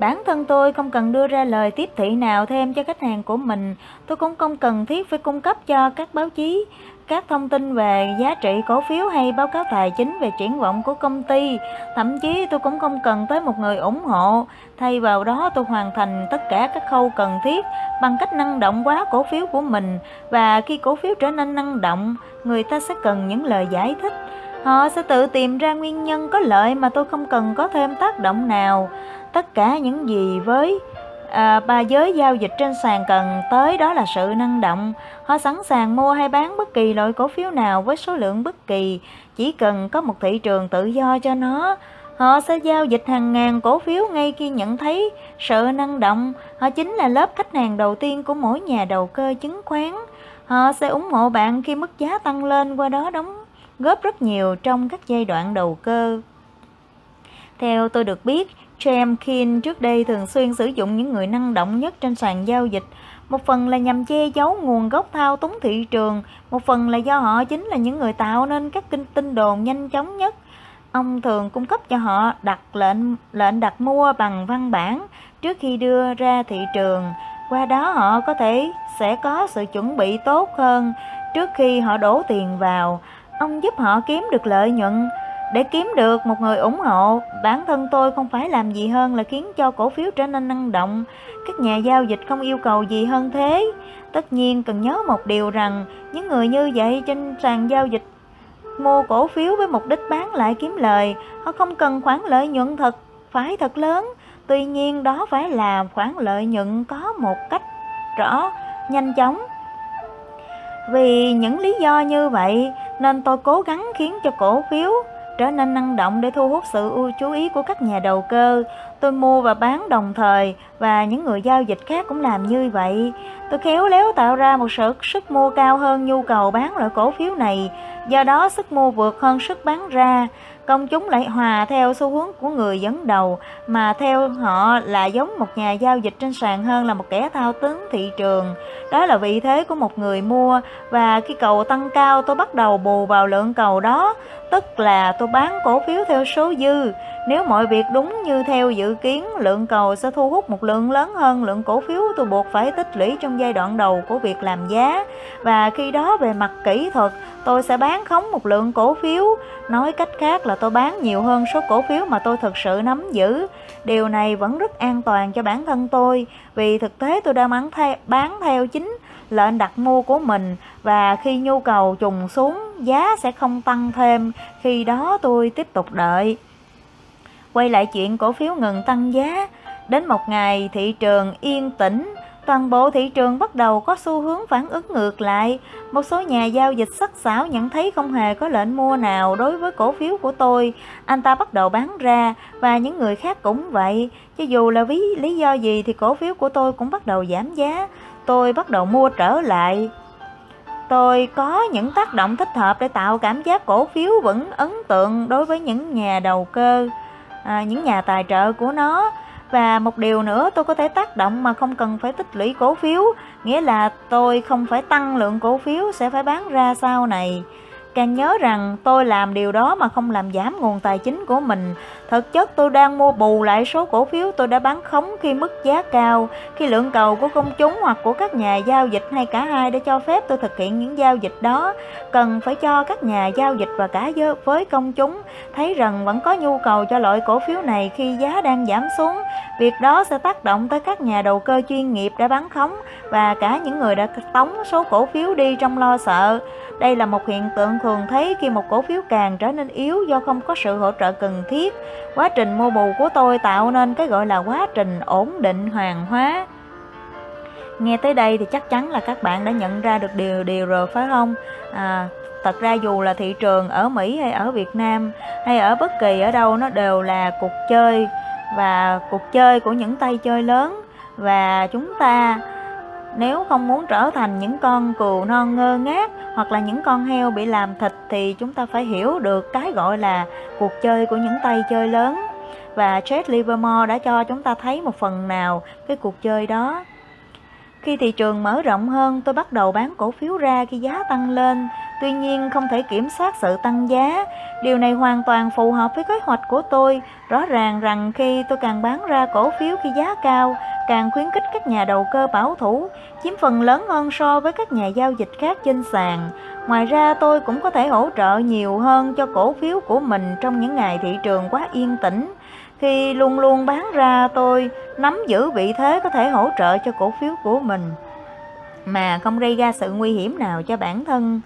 Bản thân tôi không cần đưa ra lời tiếp thị nào thêm cho khách hàng của mình, tôi cũng không cần thiết phải cung cấp cho các báo chí các thông tin về giá trị cổ phiếu hay báo cáo tài chính về triển vọng của công ty. Thậm chí tôi cũng không cần tới một người ủng hộ. Thay vào đó tôi hoàn thành tất cả các khâu cần thiết bằng cách năng động hóa cổ phiếu của mình. Và khi cổ phiếu trở nên năng động, người ta sẽ cần những lời giải thích. Họ sẽ tự tìm ra nguyên nhân có lợi mà tôi không cần có thêm tác động nào. Tất cả những gì với à, ba giới giao dịch trên sàn cần tới đó là sự năng động. Họ sẵn sàng mua hay bán bất kỳ loại cổ phiếu nào với số lượng bất kỳ, chỉ cần có một thị trường tự do cho nó. Họ sẽ giao dịch hàng ngàn cổ phiếu ngay khi nhận thấy sự năng động. Họ chính là lớp khách hàng đầu tiên của mỗi nhà đầu cơ chứng khoán. Họ sẽ ủng hộ bạn khi mức giá tăng lên qua đó đóng góp rất nhiều trong các giai đoạn đầu cơ. Theo tôi được biết, James Keane trước đây thường xuyên sử dụng những người năng động nhất trên sàn giao dịch. Một phần là nhằm che giấu nguồn gốc thao túng thị trường, một phần là do họ chính là những người tạo nên các kinh tin đồn nhanh chóng nhất. Ông thường cung cấp cho họ đặt lệnh lệnh đặt mua bằng văn bản trước khi đưa ra thị trường. Qua đó họ có thể sẽ có sự chuẩn bị tốt hơn trước khi họ đổ tiền vào. Ông giúp họ kiếm được lợi nhuận để kiếm được một người ủng hộ, bản thân tôi không phải làm gì hơn là khiến cho cổ phiếu trở nên năng động. Các nhà giao dịch không yêu cầu gì hơn thế. Tất nhiên cần nhớ một điều rằng những người như vậy trên sàn giao dịch mua cổ phiếu với mục đích bán lại kiếm lời, họ không cần khoản lợi nhuận thật phải thật lớn. Tuy nhiên đó phải là khoản lợi nhuận có một cách rõ, nhanh chóng. Vì những lý do như vậy nên tôi cố gắng khiến cho cổ phiếu trở nên năng động để thu hút sự chú ý của các nhà đầu cơ. Tôi mua và bán đồng thời và những người giao dịch khác cũng làm như vậy. Tôi khéo léo tạo ra một sự sức mua cao hơn nhu cầu bán loại cổ phiếu này, do đó sức mua vượt hơn sức bán ra. Công chúng lại hòa theo xu hướng của người dẫn đầu mà theo họ là giống một nhà giao dịch trên sàn hơn là một kẻ thao túng thị trường. Đó là vị thế của một người mua và khi cầu tăng cao tôi bắt đầu bù vào lượng cầu đó, tức là tôi bán cổ phiếu theo số dư. Nếu mọi việc đúng như theo dự kiến, lượng cầu sẽ thu hút một lượng lớn hơn lượng cổ phiếu tôi buộc phải tích lũy trong giai đoạn đầu của việc làm giá. Và khi đó về mặt kỹ thuật, tôi sẽ bán khống một lượng cổ phiếu. Nói cách khác là tôi bán nhiều hơn số cổ phiếu mà tôi thực sự nắm giữ. Điều này vẫn rất an toàn cho bản thân tôi, vì thực tế tôi đang bán theo, bán theo chính lệnh đặt mua của mình và khi nhu cầu trùng xuống, giá sẽ không tăng thêm, khi đó tôi tiếp tục đợi. Quay lại chuyện cổ phiếu ngừng tăng giá, đến một ngày thị trường yên tĩnh, toàn bộ thị trường bắt đầu có xu hướng phản ứng ngược lại. Một số nhà giao dịch sắc sảo nhận thấy không hề có lệnh mua nào đối với cổ phiếu của tôi. Anh ta bắt đầu bán ra và những người khác cũng vậy. Cho dù là vì lý do gì thì cổ phiếu của tôi cũng bắt đầu giảm giá. Tôi bắt đầu mua trở lại. Tôi có những tác động thích hợp để tạo cảm giác cổ phiếu vẫn ấn tượng đối với những nhà đầu cơ, à, những nhà tài trợ của nó và một điều nữa tôi có thể tác động mà không cần phải tích lũy cổ phiếu, nghĩa là tôi không phải tăng lượng cổ phiếu sẽ phải bán ra sau này. Càng nhớ rằng tôi làm điều đó mà không làm giảm nguồn tài chính của mình. Thực chất tôi đang mua bù lại số cổ phiếu tôi đã bán khống khi mức giá cao, khi lượng cầu của công chúng hoặc của các nhà giao dịch hay cả hai đã cho phép tôi thực hiện những giao dịch đó. Cần phải cho các nhà giao dịch và cả với công chúng thấy rằng vẫn có nhu cầu cho loại cổ phiếu này khi giá đang giảm xuống. Việc đó sẽ tác động tới các nhà đầu cơ chuyên nghiệp đã bán khống và cả những người đã tống số cổ phiếu đi trong lo sợ. Đây là một hiện tượng thường thấy khi một cổ phiếu càng trở nên yếu do không có sự hỗ trợ cần thiết. Quá trình mua bù của tôi tạo nên cái gọi là quá trình ổn định hoàng hóa. Nghe tới đây thì chắc chắn là các bạn đã nhận ra được điều điều rồi phải không? À, thật ra dù là thị trường ở Mỹ hay ở Việt Nam hay ở bất kỳ ở đâu nó đều là cuộc chơi và cuộc chơi của những tay chơi lớn và chúng ta nếu không muốn trở thành những con cừu non ngơ ngác hoặc là những con heo bị làm thịt thì chúng ta phải hiểu được cái gọi là cuộc chơi của những tay chơi lớn. Và Jed Livermore đã cho chúng ta thấy một phần nào cái cuộc chơi đó. Khi thị trường mở rộng hơn, tôi bắt đầu bán cổ phiếu ra khi giá tăng lên. Tuy nhiên, không thể kiểm soát sự tăng giá. Điều này hoàn toàn phù hợp với kế hoạch của tôi. Rõ ràng rằng khi tôi càng bán ra cổ phiếu khi giá cao, càng khuyến khích các nhà đầu cơ bảo thủ, chiếm phần lớn hơn so với các nhà giao dịch khác trên sàn. Ngoài ra tôi cũng có thể hỗ trợ nhiều hơn cho cổ phiếu của mình trong những ngày thị trường quá yên tĩnh. Khi luôn luôn bán ra tôi nắm giữ vị thế có thể hỗ trợ cho cổ phiếu của mình mà không gây ra sự nguy hiểm nào cho bản thân.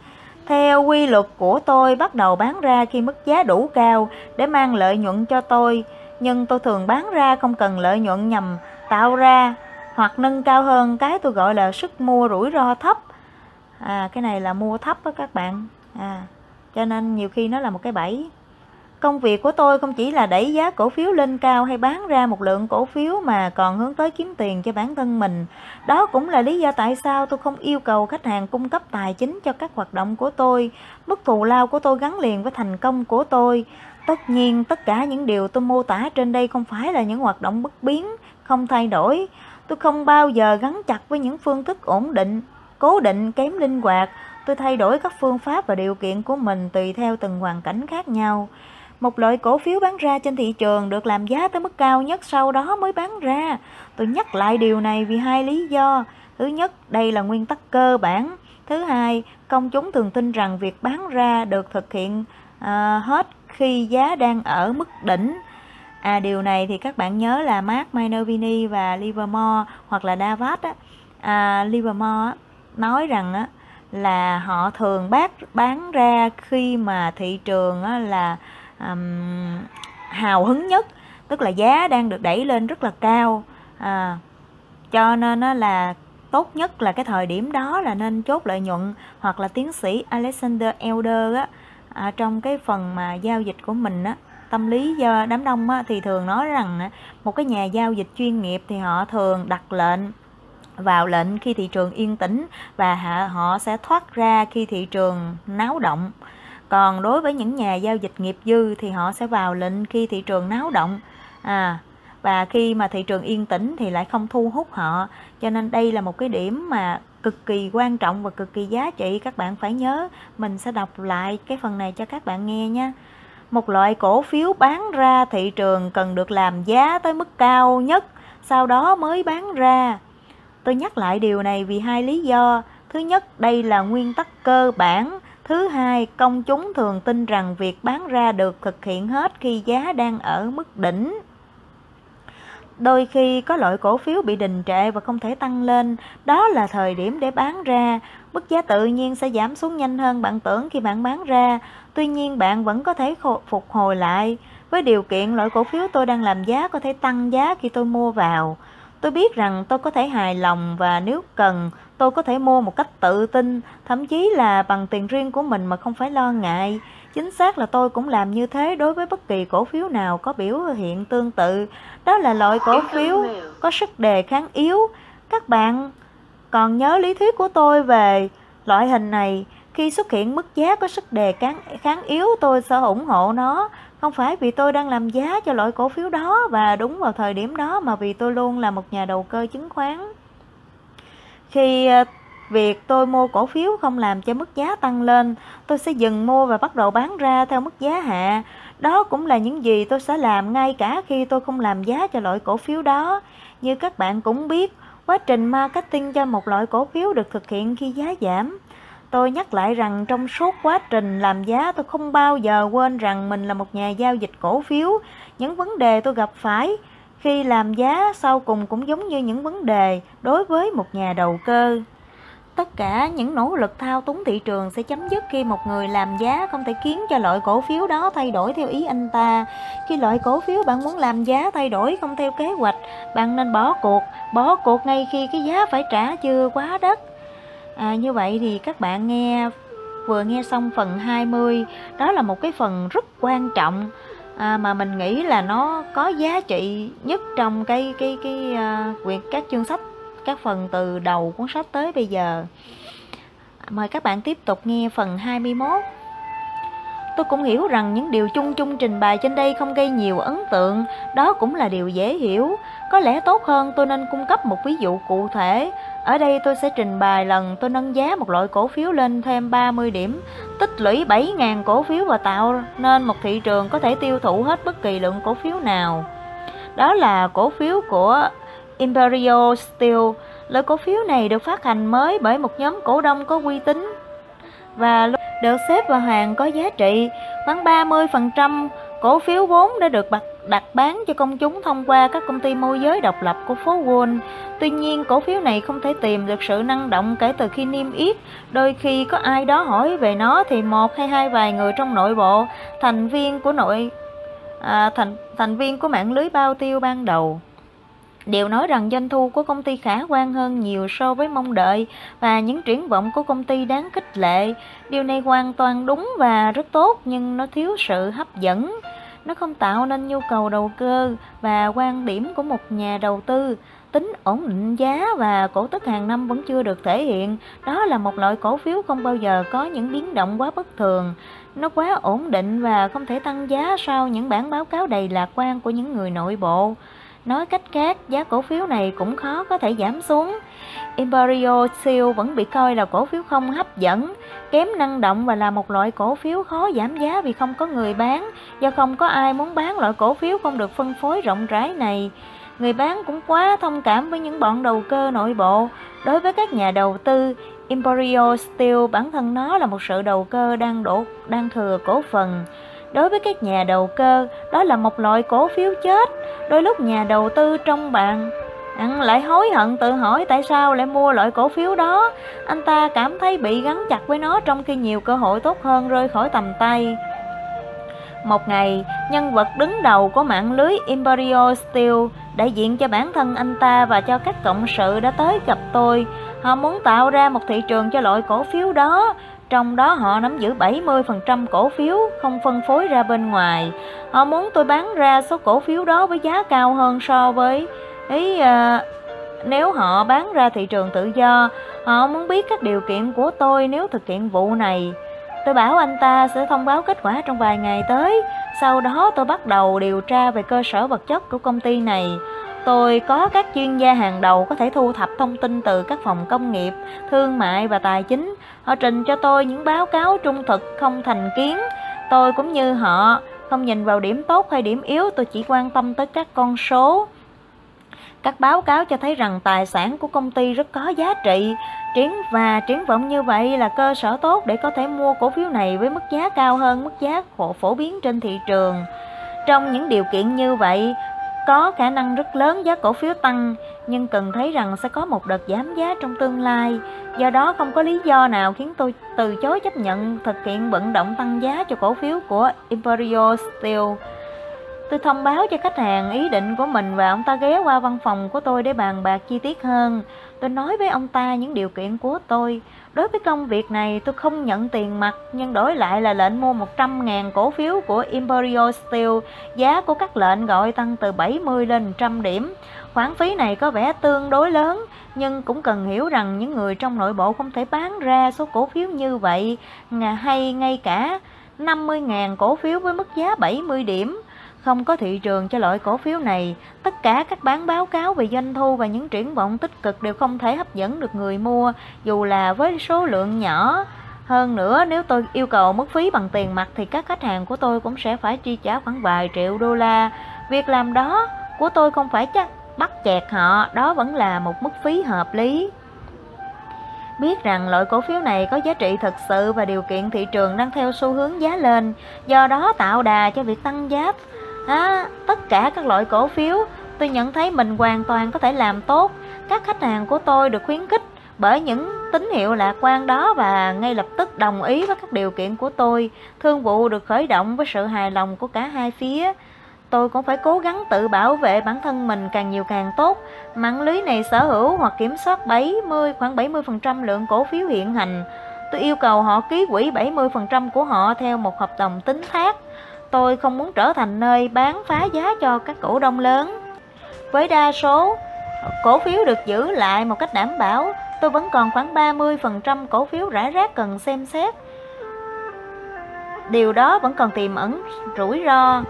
Theo quy luật của tôi bắt đầu bán ra khi mức giá đủ cao để mang lợi nhuận cho tôi, nhưng tôi thường bán ra không cần lợi nhuận nhằm tạo ra hoặc nâng cao hơn cái tôi gọi là sức mua rủi ro thấp. À cái này là mua thấp đó các bạn. À cho nên nhiều khi nó là một cái bẫy công việc của tôi không chỉ là đẩy giá cổ phiếu lên cao hay bán ra một lượng cổ phiếu mà còn hướng tới kiếm tiền cho bản thân mình đó cũng là lý do tại sao tôi không yêu cầu khách hàng cung cấp tài chính cho các hoạt động của tôi mức thù lao của tôi gắn liền với thành công của tôi tất nhiên tất cả những điều tôi mô tả trên đây không phải là những hoạt động bất biến không thay đổi. Tôi không bao giờ gắn chặt với những phương thức ổn định, cố định, kém linh hoạt. Tôi thay đổi các phương pháp và điều kiện của mình tùy theo từng hoàn cảnh khác nhau. Một loại cổ phiếu bán ra trên thị trường được làm giá tới mức cao nhất sau đó mới bán ra. Tôi nhắc lại điều này vì hai lý do. Thứ nhất, đây là nguyên tắc cơ bản. Thứ hai, công chúng thường tin rằng việc bán ra được thực hiện uh, hết khi giá đang ở mức đỉnh À, điều này thì các bạn nhớ là Mark Minervini và Livermore hoặc là Davat á, à, Livermore á, nói rằng á, là họ thường bác bán ra khi mà thị trường á, là um, hào hứng nhất tức là giá đang được đẩy lên rất là cao. À, cho nên nó là tốt nhất là cái thời điểm đó là nên chốt lợi nhuận hoặc là tiến sĩ Alexander Elder á, à, trong cái phần mà giao dịch của mình á, tâm lý do đám đông á, thì thường nói rằng một cái nhà giao dịch chuyên nghiệp thì họ thường đặt lệnh vào lệnh khi thị trường yên tĩnh và họ sẽ thoát ra khi thị trường náo động còn đối với những nhà giao dịch nghiệp dư thì họ sẽ vào lệnh khi thị trường náo động à và khi mà thị trường yên tĩnh thì lại không thu hút họ cho nên đây là một cái điểm mà cực kỳ quan trọng và cực kỳ giá trị các bạn phải nhớ mình sẽ đọc lại cái phần này cho các bạn nghe nha một loại cổ phiếu bán ra thị trường cần được làm giá tới mức cao nhất, sau đó mới bán ra. Tôi nhắc lại điều này vì hai lý do. Thứ nhất, đây là nguyên tắc cơ bản. Thứ hai, công chúng thường tin rằng việc bán ra được thực hiện hết khi giá đang ở mức đỉnh. Đôi khi có loại cổ phiếu bị đình trệ và không thể tăng lên, đó là thời điểm để bán ra. Mức giá tự nhiên sẽ giảm xuống nhanh hơn bạn tưởng khi bạn bán ra, tuy nhiên bạn vẫn có thể phục hồi lại. Với điều kiện loại cổ phiếu tôi đang làm giá có thể tăng giá khi tôi mua vào. Tôi biết rằng tôi có thể hài lòng và nếu cần, tôi có thể mua một cách tự tin, thậm chí là bằng tiền riêng của mình mà không phải lo ngại. Chính xác là tôi cũng làm như thế đối với bất kỳ cổ phiếu nào có biểu hiện tương tự. Đó là loại cổ phiếu có sức đề kháng yếu. Các bạn còn nhớ lý thuyết của tôi về loại hình này. Khi xuất hiện mức giá có sức đề kháng, kháng yếu tôi sẽ ủng hộ nó. Không phải vì tôi đang làm giá cho loại cổ phiếu đó và đúng vào thời điểm đó mà vì tôi luôn là một nhà đầu cơ chứng khoán. Khi ờ, việc tôi mua cổ phiếu không làm cho mức giá tăng lên, tôi sẽ dừng mua và bắt đầu bán ra theo mức giá hạ. Đó cũng là những gì tôi sẽ làm ngay cả khi tôi không làm giá cho loại cổ phiếu đó. Như các bạn cũng biết, quá trình marketing cho một loại cổ phiếu được thực hiện khi giá giảm. Tôi nhắc lại rằng trong suốt quá trình làm giá tôi không bao giờ quên rằng mình là một nhà giao dịch cổ phiếu. Những vấn đề tôi gặp phải khi làm giá sau cùng cũng giống như những vấn đề đối với một nhà đầu cơ. Tất cả những nỗ lực thao túng thị trường sẽ chấm dứt khi một người làm giá không thể khiến cho loại cổ phiếu đó thay đổi theo ý anh ta. Khi loại cổ phiếu bạn muốn làm giá thay đổi không theo kế hoạch, bạn nên bỏ cuộc, bỏ cuộc ngay khi cái giá phải trả chưa quá đất. À, như vậy thì các bạn nghe vừa nghe xong phần 20, đó là một cái phần rất quan trọng à, mà mình nghĩ là nó có giá trị nhất trong cái cái cái uh, các chương sách các phần từ đầu cuốn sách tới bây giờ. Mời các bạn tiếp tục nghe phần 21. Tôi cũng hiểu rằng những điều chung chung trình bày trên đây không gây nhiều ấn tượng, đó cũng là điều dễ hiểu. Có lẽ tốt hơn tôi nên cung cấp một ví dụ cụ thể. Ở đây tôi sẽ trình bày lần tôi nâng giá một loại cổ phiếu lên thêm 30 điểm, tích lũy 7.000 cổ phiếu và tạo nên một thị trường có thể tiêu thụ hết bất kỳ lượng cổ phiếu nào. Đó là cổ phiếu của Imperial Steel. Loại cổ phiếu này được phát hành mới bởi một nhóm cổ đông có uy tín và được xếp vào hàng có giá trị. Khoảng 30% cổ phiếu vốn đã được bật đặt bán cho công chúng thông qua các công ty môi giới độc lập của phố Wall. Tuy nhiên, cổ phiếu này không thể tìm được sự năng động kể từ khi niêm yết. Đôi khi có ai đó hỏi về nó thì một hay hai vài người trong nội bộ, thành viên của nội à, thành thành viên của mạng lưới bao tiêu ban đầu đều nói rằng doanh thu của công ty khả quan hơn nhiều so với mong đợi và những triển vọng của công ty đáng khích lệ. Điều này hoàn toàn đúng và rất tốt nhưng nó thiếu sự hấp dẫn. Nó không tạo nên nhu cầu đầu cơ và quan điểm của một nhà đầu tư. Tính ổn định giá và cổ tức hàng năm vẫn chưa được thể hiện. Đó là một loại cổ phiếu không bao giờ có những biến động quá bất thường. Nó quá ổn định và không thể tăng giá sau những bản báo cáo đầy lạc quan của những người nội bộ. Nói cách khác, giá cổ phiếu này cũng khó có thể giảm xuống. Imperial Steel vẫn bị coi là cổ phiếu không hấp dẫn, kém năng động và là một loại cổ phiếu khó giảm giá vì không có người bán, do không có ai muốn bán loại cổ phiếu không được phân phối rộng rãi này. Người bán cũng quá thông cảm với những bọn đầu cơ nội bộ. Đối với các nhà đầu tư, Imperial Steel bản thân nó là một sự đầu cơ đang đổ đang thừa cổ phần. Đối với các nhà đầu cơ, đó là một loại cổ phiếu chết. Đôi lúc nhà đầu tư trong bạn anh lại hối hận tự hỏi tại sao lại mua loại cổ phiếu đó. Anh ta cảm thấy bị gắn chặt với nó trong khi nhiều cơ hội tốt hơn rơi khỏi tầm tay. Một ngày, nhân vật đứng đầu của mạng lưới Imperial Steel đại diện cho bản thân anh ta và cho các cộng sự đã tới gặp tôi. Họ muốn tạo ra một thị trường cho loại cổ phiếu đó trong đó họ nắm giữ 70% cổ phiếu không phân phối ra bên ngoài. Họ muốn tôi bán ra số cổ phiếu đó với giá cao hơn so với ý à, nếu họ bán ra thị trường tự do. Họ muốn biết các điều kiện của tôi nếu thực hiện vụ này. Tôi bảo anh ta sẽ thông báo kết quả trong vài ngày tới. Sau đó tôi bắt đầu điều tra về cơ sở vật chất của công ty này. Tôi có các chuyên gia hàng đầu có thể thu thập thông tin từ các phòng công nghiệp, thương mại và tài chính. Họ trình cho tôi những báo cáo trung thực không thành kiến. Tôi cũng như họ, không nhìn vào điểm tốt hay điểm yếu, tôi chỉ quan tâm tới các con số. Các báo cáo cho thấy rằng tài sản của công ty rất có giá trị, triển và triển vọng như vậy là cơ sở tốt để có thể mua cổ phiếu này với mức giá cao hơn mức giá phổ biến trên thị trường. Trong những điều kiện như vậy, có khả năng rất lớn giá cổ phiếu tăng, nhưng cần thấy rằng sẽ có một đợt giảm giá trong tương lai. Do đó không có lý do nào khiến tôi từ chối chấp nhận thực hiện vận động tăng giá cho cổ phiếu của Imperial Steel. Tôi thông báo cho khách hàng ý định của mình và ông ta ghé qua văn phòng của tôi để bàn bạc chi tiết hơn. Tôi nói với ông ta những điều kiện của tôi. Đối với công việc này, tôi không nhận tiền mặt, nhưng đổi lại là lệnh mua 100.000 cổ phiếu của Imperial Steel. Giá của các lệnh gọi tăng từ 70 lên 100 điểm. Khoản phí này có vẻ tương đối lớn, nhưng cũng cần hiểu rằng những người trong nội bộ không thể bán ra số cổ phiếu như vậy hay ngay cả 50.000 cổ phiếu với mức giá 70 điểm. Không có thị trường cho loại cổ phiếu này, tất cả các bán báo cáo về doanh thu và những triển vọng tích cực đều không thể hấp dẫn được người mua, dù là với số lượng nhỏ. Hơn nữa, nếu tôi yêu cầu mức phí bằng tiền mặt thì các khách hàng của tôi cũng sẽ phải chi trả khoảng vài triệu đô la. Việc làm đó của tôi không phải chắc bắt chẹt họ, đó vẫn là một mức phí hợp lý. Biết rằng loại cổ phiếu này có giá trị thực sự và điều kiện thị trường đang theo xu hướng giá lên, do đó tạo đà cho việc tăng giá à, tất cả các loại cổ phiếu tôi nhận thấy mình hoàn toàn có thể làm tốt. Các khách hàng của tôi được khuyến khích bởi những tín hiệu lạc quan đó và ngay lập tức đồng ý với các điều kiện của tôi. Thương vụ được khởi động với sự hài lòng của cả hai phía. Tôi cũng phải cố gắng tự bảo vệ bản thân mình càng nhiều càng tốt. Mạng lưới này sở hữu hoặc kiểm soát 70 khoảng 70% lượng cổ phiếu hiện hành. Tôi yêu cầu họ ký quỹ 70% của họ theo một hợp đồng tính thác. Tôi không muốn trở thành nơi bán phá giá cho các cổ đông lớn. Với đa số, cổ phiếu được giữ lại một cách đảm bảo, tôi vẫn còn khoảng 30% cổ phiếu rải rác cần xem xét. Điều đó vẫn còn tiềm ẩn rủi ro.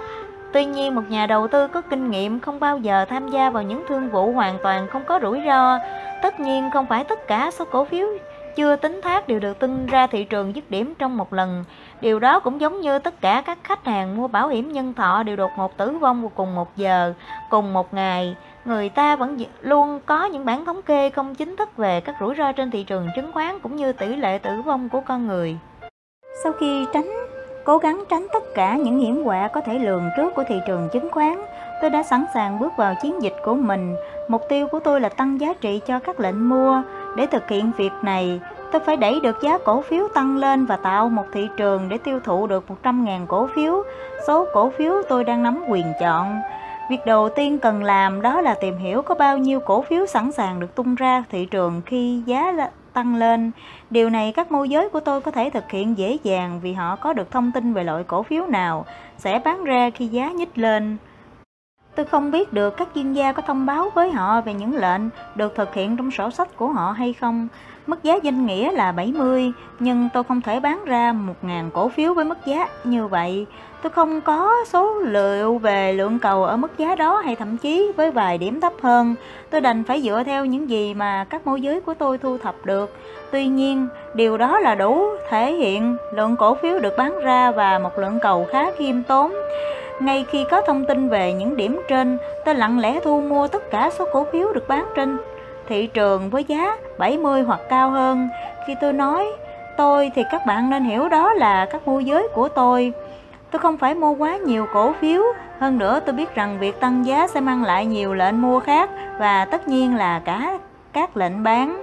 Tuy nhiên, một nhà đầu tư có kinh nghiệm không bao giờ tham gia vào những thương vụ hoàn toàn không có rủi ro. Tất nhiên, không phải tất cả số cổ phiếu chưa tính thác đều được tung ra thị trường dứt điểm trong một lần. Điều đó cũng giống như tất cả các khách hàng mua bảo hiểm nhân thọ đều đột ngột tử vong vào cùng một giờ, cùng một ngày. Người ta vẫn luôn có những bản thống kê không chính thức về các rủi ro trên thị trường chứng khoán cũng như tỷ lệ tử vong của con người. Sau khi tránh cố gắng tránh tất cả những hiểm họa có thể lường trước của thị trường chứng khoán, tôi đã sẵn sàng bước vào chiến dịch của mình. Mục tiêu của tôi là tăng giá trị cho các lệnh mua. Để thực hiện việc này, tôi phải đẩy được giá cổ phiếu tăng lên và tạo một thị trường để tiêu thụ được 100.000 cổ phiếu. Số cổ phiếu tôi đang nắm quyền chọn. Việc đầu tiên cần làm đó là tìm hiểu có bao nhiêu cổ phiếu sẵn sàng được tung ra thị trường khi giá tăng lên. Điều này các môi giới của tôi có thể thực hiện dễ dàng vì họ có được thông tin về loại cổ phiếu nào sẽ bán ra khi giá nhích lên. Tôi không biết được các chuyên gia có thông báo với họ về những lệnh được thực hiện trong sổ sách của họ hay không. Mức giá danh nghĩa là 70, nhưng tôi không thể bán ra 1.000 cổ phiếu với mức giá như vậy. Tôi không có số liệu về lượng cầu ở mức giá đó hay thậm chí với vài điểm thấp hơn. Tôi đành phải dựa theo những gì mà các môi giới của tôi thu thập được. Tuy nhiên, điều đó là đủ thể hiện lượng cổ phiếu được bán ra và một lượng cầu khá khiêm tốn. Ngay khi có thông tin về những điểm trên, tôi lặng lẽ thu mua tất cả số cổ phiếu được bán trên thị trường với giá 70 hoặc cao hơn. Khi tôi nói tôi thì các bạn nên hiểu đó là các môi giới của tôi. Tôi không phải mua quá nhiều cổ phiếu, hơn nữa tôi biết rằng việc tăng giá sẽ mang lại nhiều lệnh mua khác và tất nhiên là cả các lệnh bán.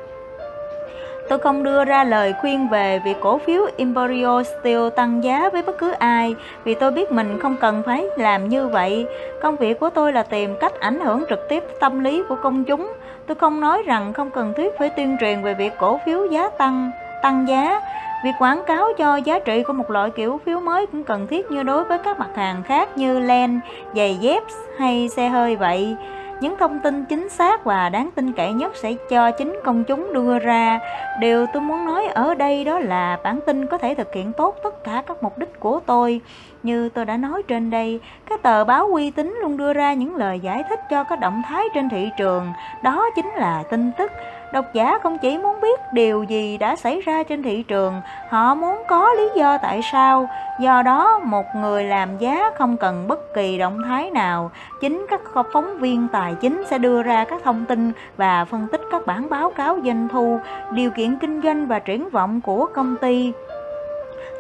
Tôi không đưa ra lời khuyên về việc cổ phiếu Imperial Steel tăng giá với bất cứ ai vì tôi biết mình không cần phải làm như vậy. Công việc của tôi là tìm cách ảnh hưởng trực tiếp tâm lý của công chúng. Tôi không nói rằng không cần thiết phải tuyên truyền về việc cổ phiếu giá tăng, tăng giá. Việc quảng cáo cho giá trị của một loại kiểu phiếu mới cũng cần thiết như đối với các mặt hàng khác như len, giày dép hay xe hơi vậy. Những thông tin chính xác và đáng tin cậy nhất sẽ cho chính công chúng đưa ra. Điều tôi muốn nói ở đây đó là bản tin có thể thực hiện tốt tất cả các mục đích của tôi. Như tôi đã nói trên đây, các tờ báo uy tín luôn đưa ra những lời giải thích cho các động thái trên thị trường. Đó chính là tin tức Độc giả không chỉ muốn biết điều gì đã xảy ra trên thị trường, họ muốn có lý do tại sao. Do đó, một người làm giá không cần bất kỳ động thái nào. Chính các phóng viên tài chính sẽ đưa ra các thông tin và phân tích các bản báo cáo doanh thu, điều kiện kinh doanh và triển vọng của công ty.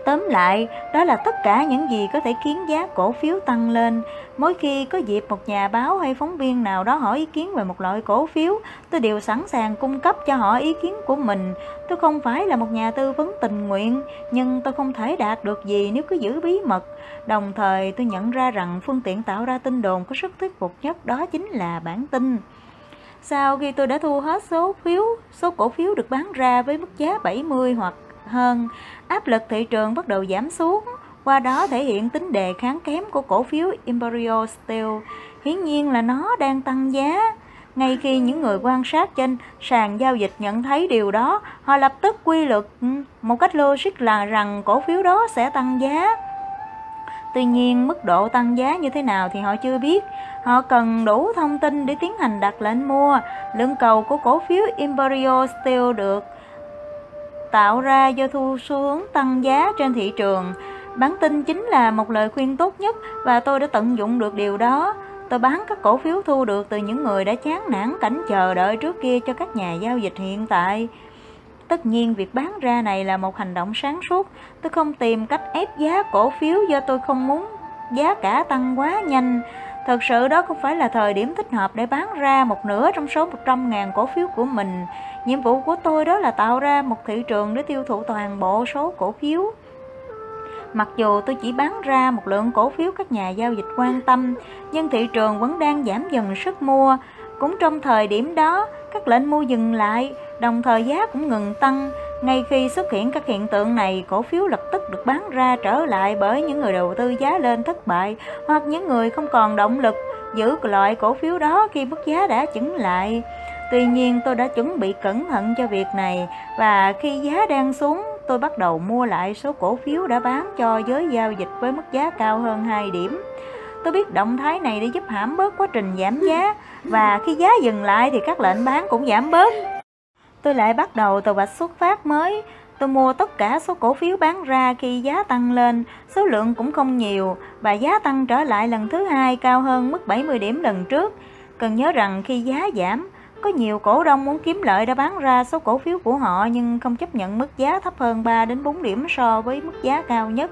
Tóm lại, đó là tất cả những gì có thể khiến giá cổ phiếu tăng lên. Mỗi khi có dịp một nhà báo hay phóng viên nào đó hỏi ý kiến về một loại cổ phiếu, tôi đều sẵn sàng cung cấp cho họ ý kiến của mình. Tôi không phải là một nhà tư vấn tình nguyện, nhưng tôi không thể đạt được gì nếu cứ giữ bí mật. Đồng thời, tôi nhận ra rằng phương tiện tạo ra tin đồn có sức thuyết phục nhất đó chính là bản tin. Sau khi tôi đã thu hết số phiếu, số cổ phiếu được bán ra với mức giá 70 hoặc hơn, áp lực thị trường bắt đầu giảm xuống, qua đó thể hiện tính đề kháng kém của cổ phiếu Imperial Steel. Hiển nhiên là nó đang tăng giá. Ngay khi những người quan sát trên sàn giao dịch nhận thấy điều đó, họ lập tức quy luật ừ, một cách logic là rằng cổ phiếu đó sẽ tăng giá. Tuy nhiên, mức độ tăng giá như thế nào thì họ chưa biết. Họ cần đủ thông tin để tiến hành đặt lệnh mua. Lượng cầu của cổ phiếu Imperial Steel được tạo ra do thu xu hướng tăng giá trên thị trường. Bán tin chính là một lời khuyên tốt nhất và tôi đã tận dụng được điều đó. Tôi bán các cổ phiếu thu được từ những người đã chán nản cảnh chờ đợi trước kia cho các nhà giao dịch hiện tại. Tất nhiên, việc bán ra này là một hành động sáng suốt. Tôi không tìm cách ép giá cổ phiếu do tôi không muốn giá cả tăng quá nhanh. Thật sự đó không phải là thời điểm thích hợp để bán ra một nửa trong số 100.000 cổ phiếu của mình. Nhiệm vụ của tôi đó là tạo ra một thị trường để tiêu thụ toàn bộ số cổ phiếu. Mặc dù tôi chỉ bán ra một lượng cổ phiếu các nhà giao dịch quan tâm, nhưng thị trường vẫn đang giảm dần sức mua. Cũng trong thời điểm đó, các lệnh mua dừng lại, đồng thời giá cũng ngừng tăng. Ngay khi xuất hiện các hiện tượng này, cổ phiếu lập tức được bán ra trở lại bởi những người đầu tư giá lên thất bại hoặc những người không còn động lực giữ loại cổ phiếu đó khi mức giá đã chững lại. Tuy nhiên tôi đã chuẩn bị cẩn thận cho việc này và khi giá đang xuống tôi bắt đầu mua lại số cổ phiếu đã bán cho giới giao dịch với mức giá cao hơn 2 điểm. Tôi biết động thái này để giúp hãm bớt quá trình giảm giá và khi giá dừng lại thì các lệnh bán cũng giảm bớt. Tôi lại bắt đầu từ vạch xuất phát mới. Tôi mua tất cả số cổ phiếu bán ra khi giá tăng lên, số lượng cũng không nhiều và giá tăng trở lại lần thứ hai cao hơn mức 70 điểm lần trước. Cần nhớ rằng khi giá giảm, có nhiều cổ đông muốn kiếm lợi đã bán ra số cổ phiếu của họ nhưng không chấp nhận mức giá thấp hơn 3 đến 4 điểm so với mức giá cao nhất.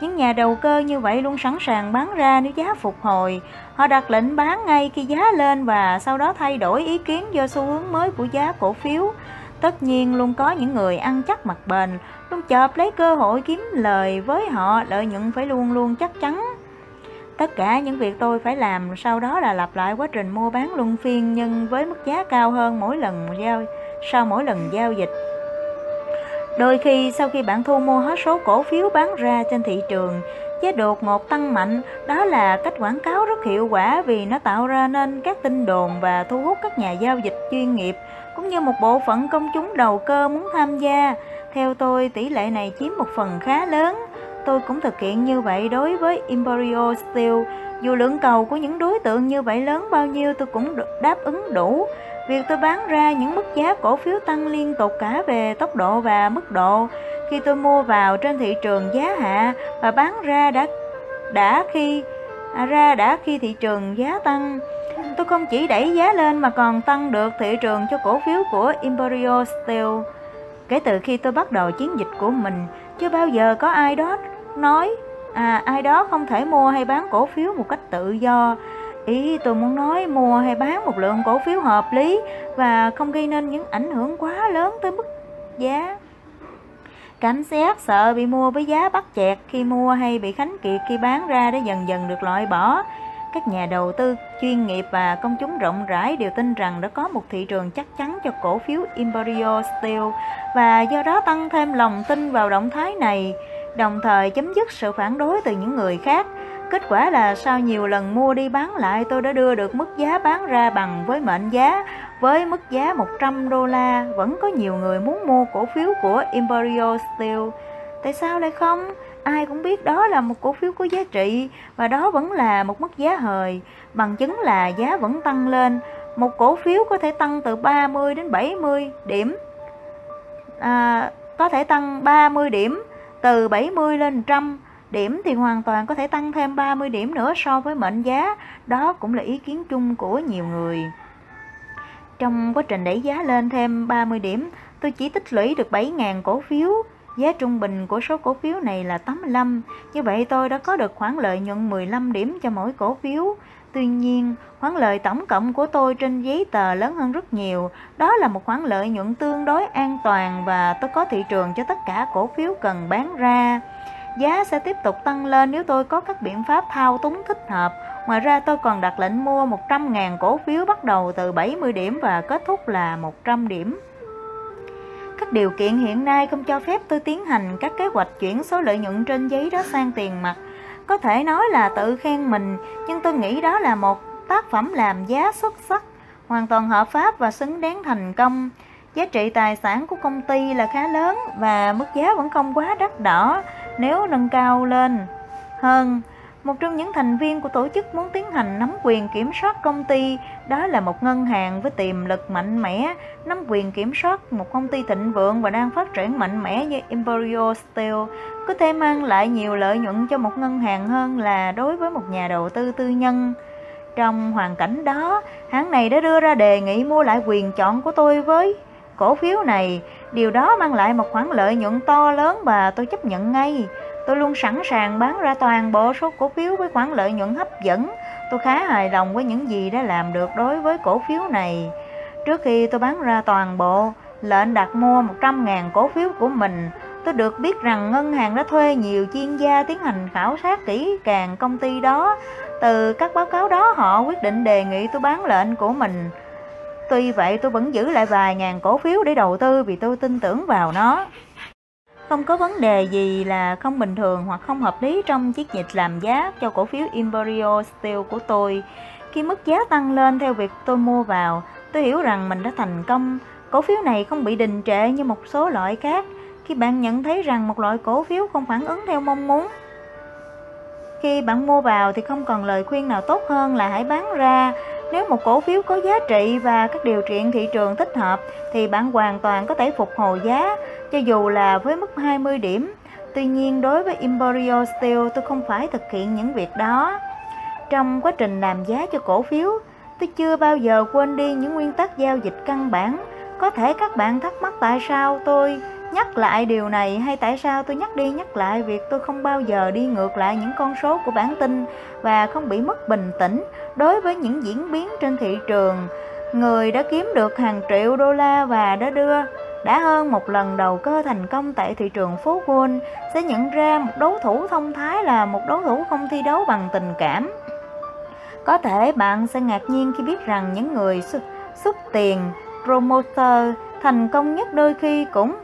Những nhà đầu cơ như vậy luôn sẵn sàng bán ra nếu giá phục hồi. Họ đặt lệnh bán ngay khi giá lên và sau đó thay đổi ý kiến do xu hướng mới của giá cổ phiếu. Tất nhiên luôn có những người ăn chắc mặt bền, luôn chợp lấy cơ hội kiếm lời với họ, lợi nhuận phải luôn luôn chắc chắn. Tất cả những việc tôi phải làm sau đó là lặp lại quá trình mua bán luân phiên nhưng với mức giá cao hơn mỗi lần giao sau mỗi lần giao dịch. Đôi khi sau khi bạn thu mua hết số cổ phiếu bán ra trên thị trường, giá đột ngột tăng mạnh, đó là cách quảng cáo rất hiệu quả vì nó tạo ra nên các tin đồn và thu hút các nhà giao dịch chuyên nghiệp cũng như một bộ phận công chúng đầu cơ muốn tham gia. Theo tôi, tỷ lệ này chiếm một phần khá lớn. Tôi cũng thực hiện như vậy đối với Imperial Steel. Dù lượng cầu của những đối tượng như vậy lớn bao nhiêu tôi cũng đáp ứng đủ. Việc tôi bán ra những mức giá cổ phiếu tăng liên tục cả về tốc độ và mức độ. Khi tôi mua vào trên thị trường giá hạ và bán ra đã đã khi à, ra đã khi thị trường giá tăng. Tôi không chỉ đẩy giá lên mà còn tăng được thị trường cho cổ phiếu của Imperial Steel. Kể từ khi tôi bắt đầu chiến dịch của mình, chưa bao giờ có ai đó nói à ai đó không thể mua hay bán cổ phiếu một cách tự do. Ý tôi muốn nói, mua hay bán một lượng cổ phiếu hợp lý và không gây nên những ảnh hưởng quá lớn tới mức giá. Cảnh giác sợ bị mua với giá bắt chẹt khi mua hay bị khánh kiệt khi bán ra để dần dần được loại bỏ. Các nhà đầu tư, chuyên nghiệp và công chúng rộng rãi đều tin rằng đã có một thị trường chắc chắn cho cổ phiếu Imperial Steel và do đó tăng thêm lòng tin vào động thái này đồng thời chấm dứt sự phản đối từ những người khác. Kết quả là sau nhiều lần mua đi bán lại tôi đã đưa được mức giá bán ra bằng với mệnh giá. Với mức giá 100 đô la vẫn có nhiều người muốn mua cổ phiếu của Imperial Steel. Tại sao lại không? Ai cũng biết đó là một cổ phiếu có giá trị và đó vẫn là một mức giá hời. Bằng chứng là giá vẫn tăng lên. Một cổ phiếu có thể tăng từ 30 đến 70 điểm. À, có thể tăng 30 điểm từ 70 lên 100 điểm thì hoàn toàn có thể tăng thêm 30 điểm nữa so với mệnh giá. Đó cũng là ý kiến chung của nhiều người. Trong quá trình đẩy giá lên thêm 30 điểm, tôi chỉ tích lũy được 7.000 cổ phiếu. Giá trung bình của số cổ phiếu này là 85, như vậy tôi đã có được khoản lợi nhuận 15 điểm cho mỗi cổ phiếu. Tuy nhiên, khoản lợi tổng cộng của tôi trên giấy tờ lớn hơn rất nhiều. Đó là một khoản lợi nhuận tương đối an toàn và tôi có thị trường cho tất cả cổ phiếu cần bán ra. Giá sẽ tiếp tục tăng lên nếu tôi có các biện pháp thao túng thích hợp. Ngoài ra tôi còn đặt lệnh mua 100.000 cổ phiếu bắt đầu từ 70 điểm và kết thúc là 100 điểm. Các điều kiện hiện nay không cho phép tôi tiến hành các kế hoạch chuyển số lợi nhuận trên giấy đó sang tiền mặt. Có thể nói là tự khen mình, nhưng tôi nghĩ đó là một tác phẩm làm giá xuất sắc, hoàn toàn hợp pháp và xứng đáng thành công. Giá trị tài sản của công ty là khá lớn và mức giá vẫn không quá đắt đỏ nếu nâng cao lên hơn. Một trong những thành viên của tổ chức muốn tiến hành nắm quyền kiểm soát công ty, đó là một ngân hàng với tiềm lực mạnh mẽ, nắm quyền kiểm soát một công ty thịnh vượng và đang phát triển mạnh mẽ như Imperial Steel, có thể mang lại nhiều lợi nhuận cho một ngân hàng hơn là đối với một nhà đầu tư tư nhân. Trong hoàn cảnh đó, hãng này đã đưa ra đề nghị mua lại quyền chọn của tôi với cổ phiếu này. Điều đó mang lại một khoản lợi nhuận to lớn và tôi chấp nhận ngay. Tôi luôn sẵn sàng bán ra toàn bộ số cổ phiếu với khoản lợi nhuận hấp dẫn. Tôi khá hài lòng với những gì đã làm được đối với cổ phiếu này. Trước khi tôi bán ra toàn bộ, lệnh đặt mua 100.000 cổ phiếu của mình, tôi được biết rằng ngân hàng đã thuê nhiều chuyên gia tiến hành khảo sát kỹ càng công ty đó. Từ các báo cáo đó họ quyết định đề nghị tôi bán lệnh của mình. Tuy vậy tôi vẫn giữ lại vài ngàn cổ phiếu để đầu tư vì tôi tin tưởng vào nó. Không có vấn đề gì là không bình thường hoặc không hợp lý trong chiếc dịch làm giá cho cổ phiếu Imperial Steel của tôi. Khi mức giá tăng lên theo việc tôi mua vào, tôi hiểu rằng mình đã thành công. Cổ phiếu này không bị đình trệ như một số loại khác. Khi bạn nhận thấy rằng một loại cổ phiếu không phản ứng theo mong muốn, khi bạn mua vào thì không còn lời khuyên nào tốt hơn là hãy bán ra nếu một cổ phiếu có giá trị và các điều kiện thị trường thích hợp thì bạn hoàn toàn có thể phục hồi giá cho dù là với mức 20 điểm. Tuy nhiên đối với Imperial Steel tôi không phải thực hiện những việc đó. Trong quá trình làm giá cho cổ phiếu, tôi chưa bao giờ quên đi những nguyên tắc giao dịch căn bản. Có thể các bạn thắc mắc tại sao tôi nhắc lại điều này hay tại sao tôi nhắc đi nhắc lại việc tôi không bao giờ đi ngược lại những con số của bản tin và không bị mất bình tĩnh đối với những diễn biến trên thị trường. Người đã kiếm được hàng triệu đô la và đã đưa, đã hơn một lần đầu cơ thành công tại thị trường phố Wall sẽ nhận ra một đấu thủ thông thái là một đấu thủ không thi đấu bằng tình cảm. Có thể bạn sẽ ngạc nhiên khi biết rằng những người xúc tiền, promoter thành công nhất đôi khi cũng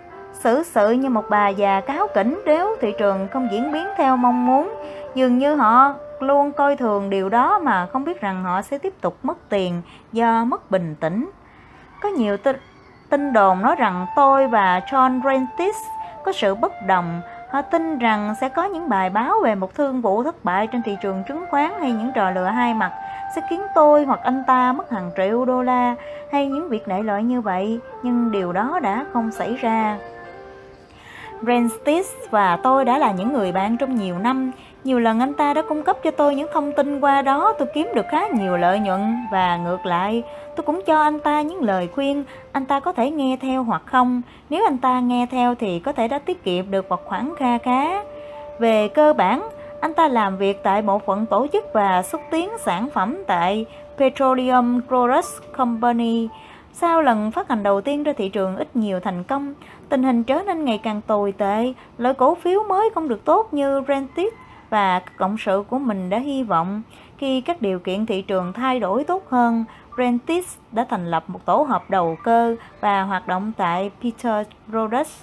xử sự như một bà già cáo kỉnh nếu thị trường không diễn biến theo mong muốn. Dường như họ luôn coi thường điều đó mà không biết rằng họ sẽ tiếp tục mất tiền do mất bình tĩnh. Có nhiều tin đồn nói rằng tôi và John Rentis có sự bất đồng. Họ tin rằng sẽ có những bài báo về một thương vụ thất bại trên thị trường chứng khoán hay những trò lừa hai mặt sẽ khiến tôi hoặc anh ta mất hàng triệu đô la hay những việc đại loại như vậy, nhưng điều đó đã không xảy ra. Brenstis và tôi đã là những người bạn trong nhiều năm. Nhiều lần anh ta đã cung cấp cho tôi những thông tin qua đó tôi kiếm được khá nhiều lợi nhuận và ngược lại, tôi cũng cho anh ta những lời khuyên, anh ta có thể nghe theo hoặc không. Nếu anh ta nghe theo thì có thể đã tiết kiệm được một khoản kha khá. Về cơ bản, anh ta làm việc tại bộ phận tổ chức và xúc tiến sản phẩm tại Petroleum Products Company. Sau lần phát hành đầu tiên ra thị trường ít nhiều thành công, tình hình trở nên ngày càng tồi tệ, loại cổ phiếu mới không được tốt như Rentis và các cộng sự của mình đã hy vọng khi các điều kiện thị trường thay đổi tốt hơn, Rentis đã thành lập một tổ hợp đầu cơ và hoạt động tại Peter Rhodes.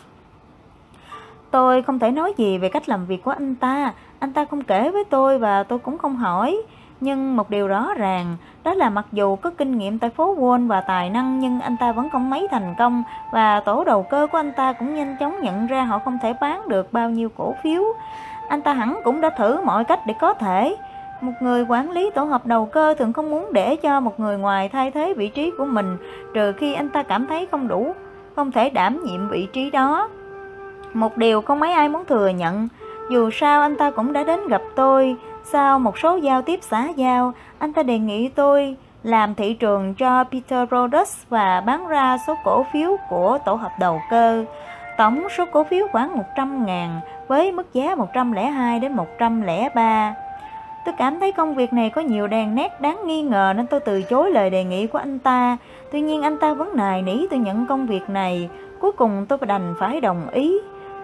Tôi không thể nói gì về cách làm việc của anh ta, anh ta không kể với tôi và tôi cũng không hỏi. Nhưng một điều rõ ràng, đó là mặc dù có kinh nghiệm tại phố Wall và tài năng nhưng anh ta vẫn không mấy thành công và tổ đầu cơ của anh ta cũng nhanh chóng nhận ra họ không thể bán được bao nhiêu cổ phiếu. Anh ta hẳn cũng đã thử mọi cách để có thể. Một người quản lý tổ hợp đầu cơ thường không muốn để cho một người ngoài thay thế vị trí của mình trừ khi anh ta cảm thấy không đủ, không thể đảm nhiệm vị trí đó. Một điều không mấy ai muốn thừa nhận, dù sao anh ta cũng đã đến gặp tôi, sau một số giao tiếp xã giao, anh ta đề nghị tôi làm thị trường cho Peter Rhodes và bán ra số cổ phiếu của tổ hợp đầu cơ. Tổng số cổ phiếu khoảng 100 ngàn với mức giá 102 đến 103. Tôi cảm thấy công việc này có nhiều đèn nét đáng nghi ngờ nên tôi từ chối lời đề nghị của anh ta. Tuy nhiên anh ta vẫn nài nỉ tôi nhận công việc này. Cuối cùng tôi đành phải đồng ý.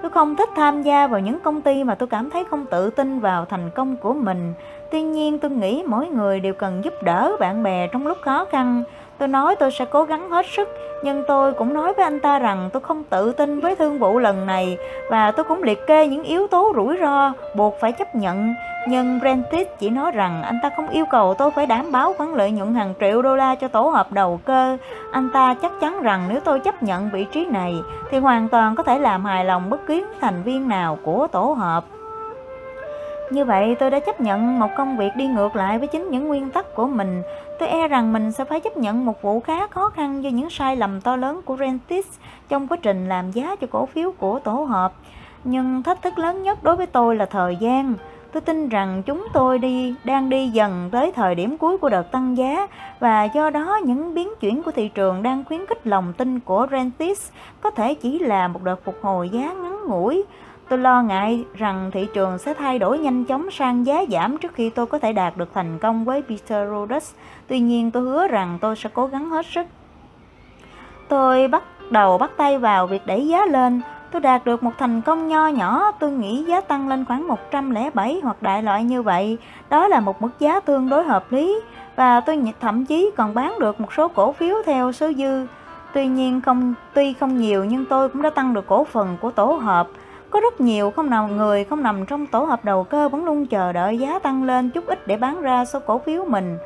Tôi không thích tham gia vào những công ty mà tôi cảm thấy không tự tin vào thành công của mình. Tuy nhiên, tôi nghĩ mỗi người đều cần giúp đỡ bạn bè trong lúc khó khăn. Tôi nói tôi sẽ cố gắng hết sức, nhưng tôi cũng nói với anh ta rằng tôi không tự tin với thương vụ lần này và tôi cũng liệt kê những yếu tố rủi ro buộc phải chấp nhận. Nhưng Brentis chỉ nói rằng anh ta không yêu cầu tôi phải đảm bảo khoản lợi nhuận hàng triệu đô la cho tổ hợp đầu cơ. Anh ta chắc chắn rằng nếu tôi chấp nhận vị trí này thì hoàn toàn có thể làm hài lòng bất cứ thành viên nào của tổ hợp. Như vậy tôi đã chấp nhận một công việc đi ngược lại với chính những nguyên tắc của mình. Tôi e rằng mình sẽ phải chấp nhận một vụ khá khó khăn do những sai lầm to lớn của Rentis trong quá trình làm giá cho cổ phiếu của tổ hợp. Nhưng thách thức lớn nhất đối với tôi là thời gian. Tôi tin rằng chúng tôi đi, đang đi dần tới thời điểm cuối của đợt tăng giá và do đó những biến chuyển của thị trường đang khuyến khích lòng tin của Rentis có thể chỉ là một đợt phục hồi giá ngắn ngủi. Tôi lo ngại rằng thị trường sẽ thay đổi nhanh chóng sang giá giảm trước khi tôi có thể đạt được thành công với Peter Rhodes. Tuy nhiên tôi hứa rằng tôi sẽ cố gắng hết sức. Tôi bắt đầu bắt tay vào việc đẩy giá lên. Tôi đạt được một thành công nho nhỏ, tôi nghĩ giá tăng lên khoảng 107 hoặc đại loại như vậy. Đó là một mức giá tương đối hợp lý và tôi thậm chí còn bán được một số cổ phiếu theo số dư. Tuy nhiên không tuy không nhiều nhưng tôi cũng đã tăng được cổ phần của tổ hợp có rất nhiều không nào người không nằm trong tổ hợp đầu cơ vẫn luôn chờ đợi giá tăng lên chút ít để bán ra số cổ phiếu mình.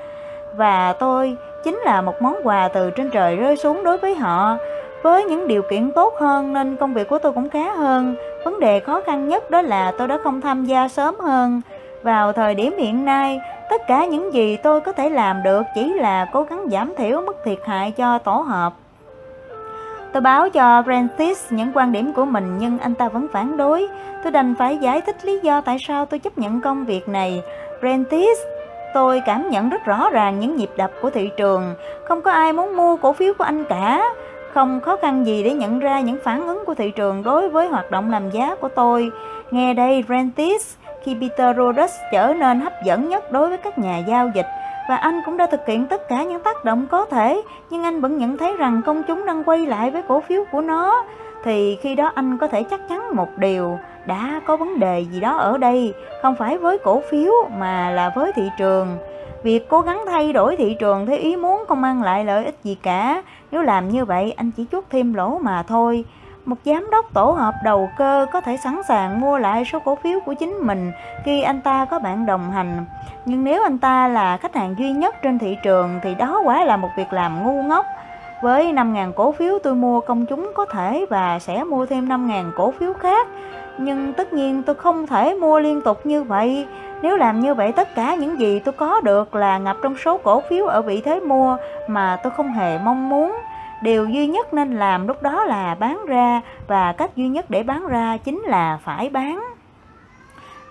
Và tôi chính là một món quà từ trên trời rơi xuống đối với họ. Với những điều kiện tốt hơn nên công việc của tôi cũng khá hơn. Vấn đề khó khăn nhất đó là tôi đã không tham gia sớm hơn. Vào thời điểm hiện nay, tất cả những gì tôi có thể làm được chỉ là cố gắng giảm thiểu mức thiệt hại cho tổ hợp. Tôi báo cho Francis những quan điểm của mình nhưng anh ta vẫn phản đối. Tôi đành phải giải thích lý do tại sao tôi chấp nhận công việc này. Francis, tôi cảm nhận rất rõ ràng những nhịp đập của thị trường. Không có ai muốn mua cổ phiếu của anh cả. Không khó khăn gì để nhận ra những phản ứng của thị trường đối với hoạt động làm giá của tôi. Nghe đây, Francis, khi Peter Rhodes trở nên hấp dẫn nhất đối với các nhà giao dịch, và anh cũng đã thực hiện tất cả những tác động có thể, nhưng anh vẫn nhận thấy rằng công chúng đang quay lại với cổ phiếu của nó, thì khi đó anh có thể chắc chắn một điều, đã có vấn đề gì đó ở đây, không phải với cổ phiếu mà là với thị trường. Việc cố gắng thay đổi thị trường theo ý muốn không mang lại lợi ích gì cả, nếu làm như vậy anh chỉ chuốc thêm lỗ mà thôi. Một giám đốc tổ hợp đầu cơ có thể sẵn sàng mua lại số cổ phiếu của chính mình khi anh ta có bạn đồng hành. Nhưng nếu anh ta là khách hàng duy nhất trên thị trường thì đó quả là một việc làm ngu ngốc. Với 5.000 cổ phiếu tôi mua, công chúng có thể và sẽ mua thêm 5.000 cổ phiếu khác. Nhưng tất nhiên tôi không thể mua liên tục như vậy. Nếu làm như vậy tất cả những gì tôi có được là ngập trong số cổ phiếu ở vị thế mua mà tôi không hề mong muốn. Điều duy nhất nên làm lúc đó là bán ra và cách duy nhất để bán ra chính là phải bán.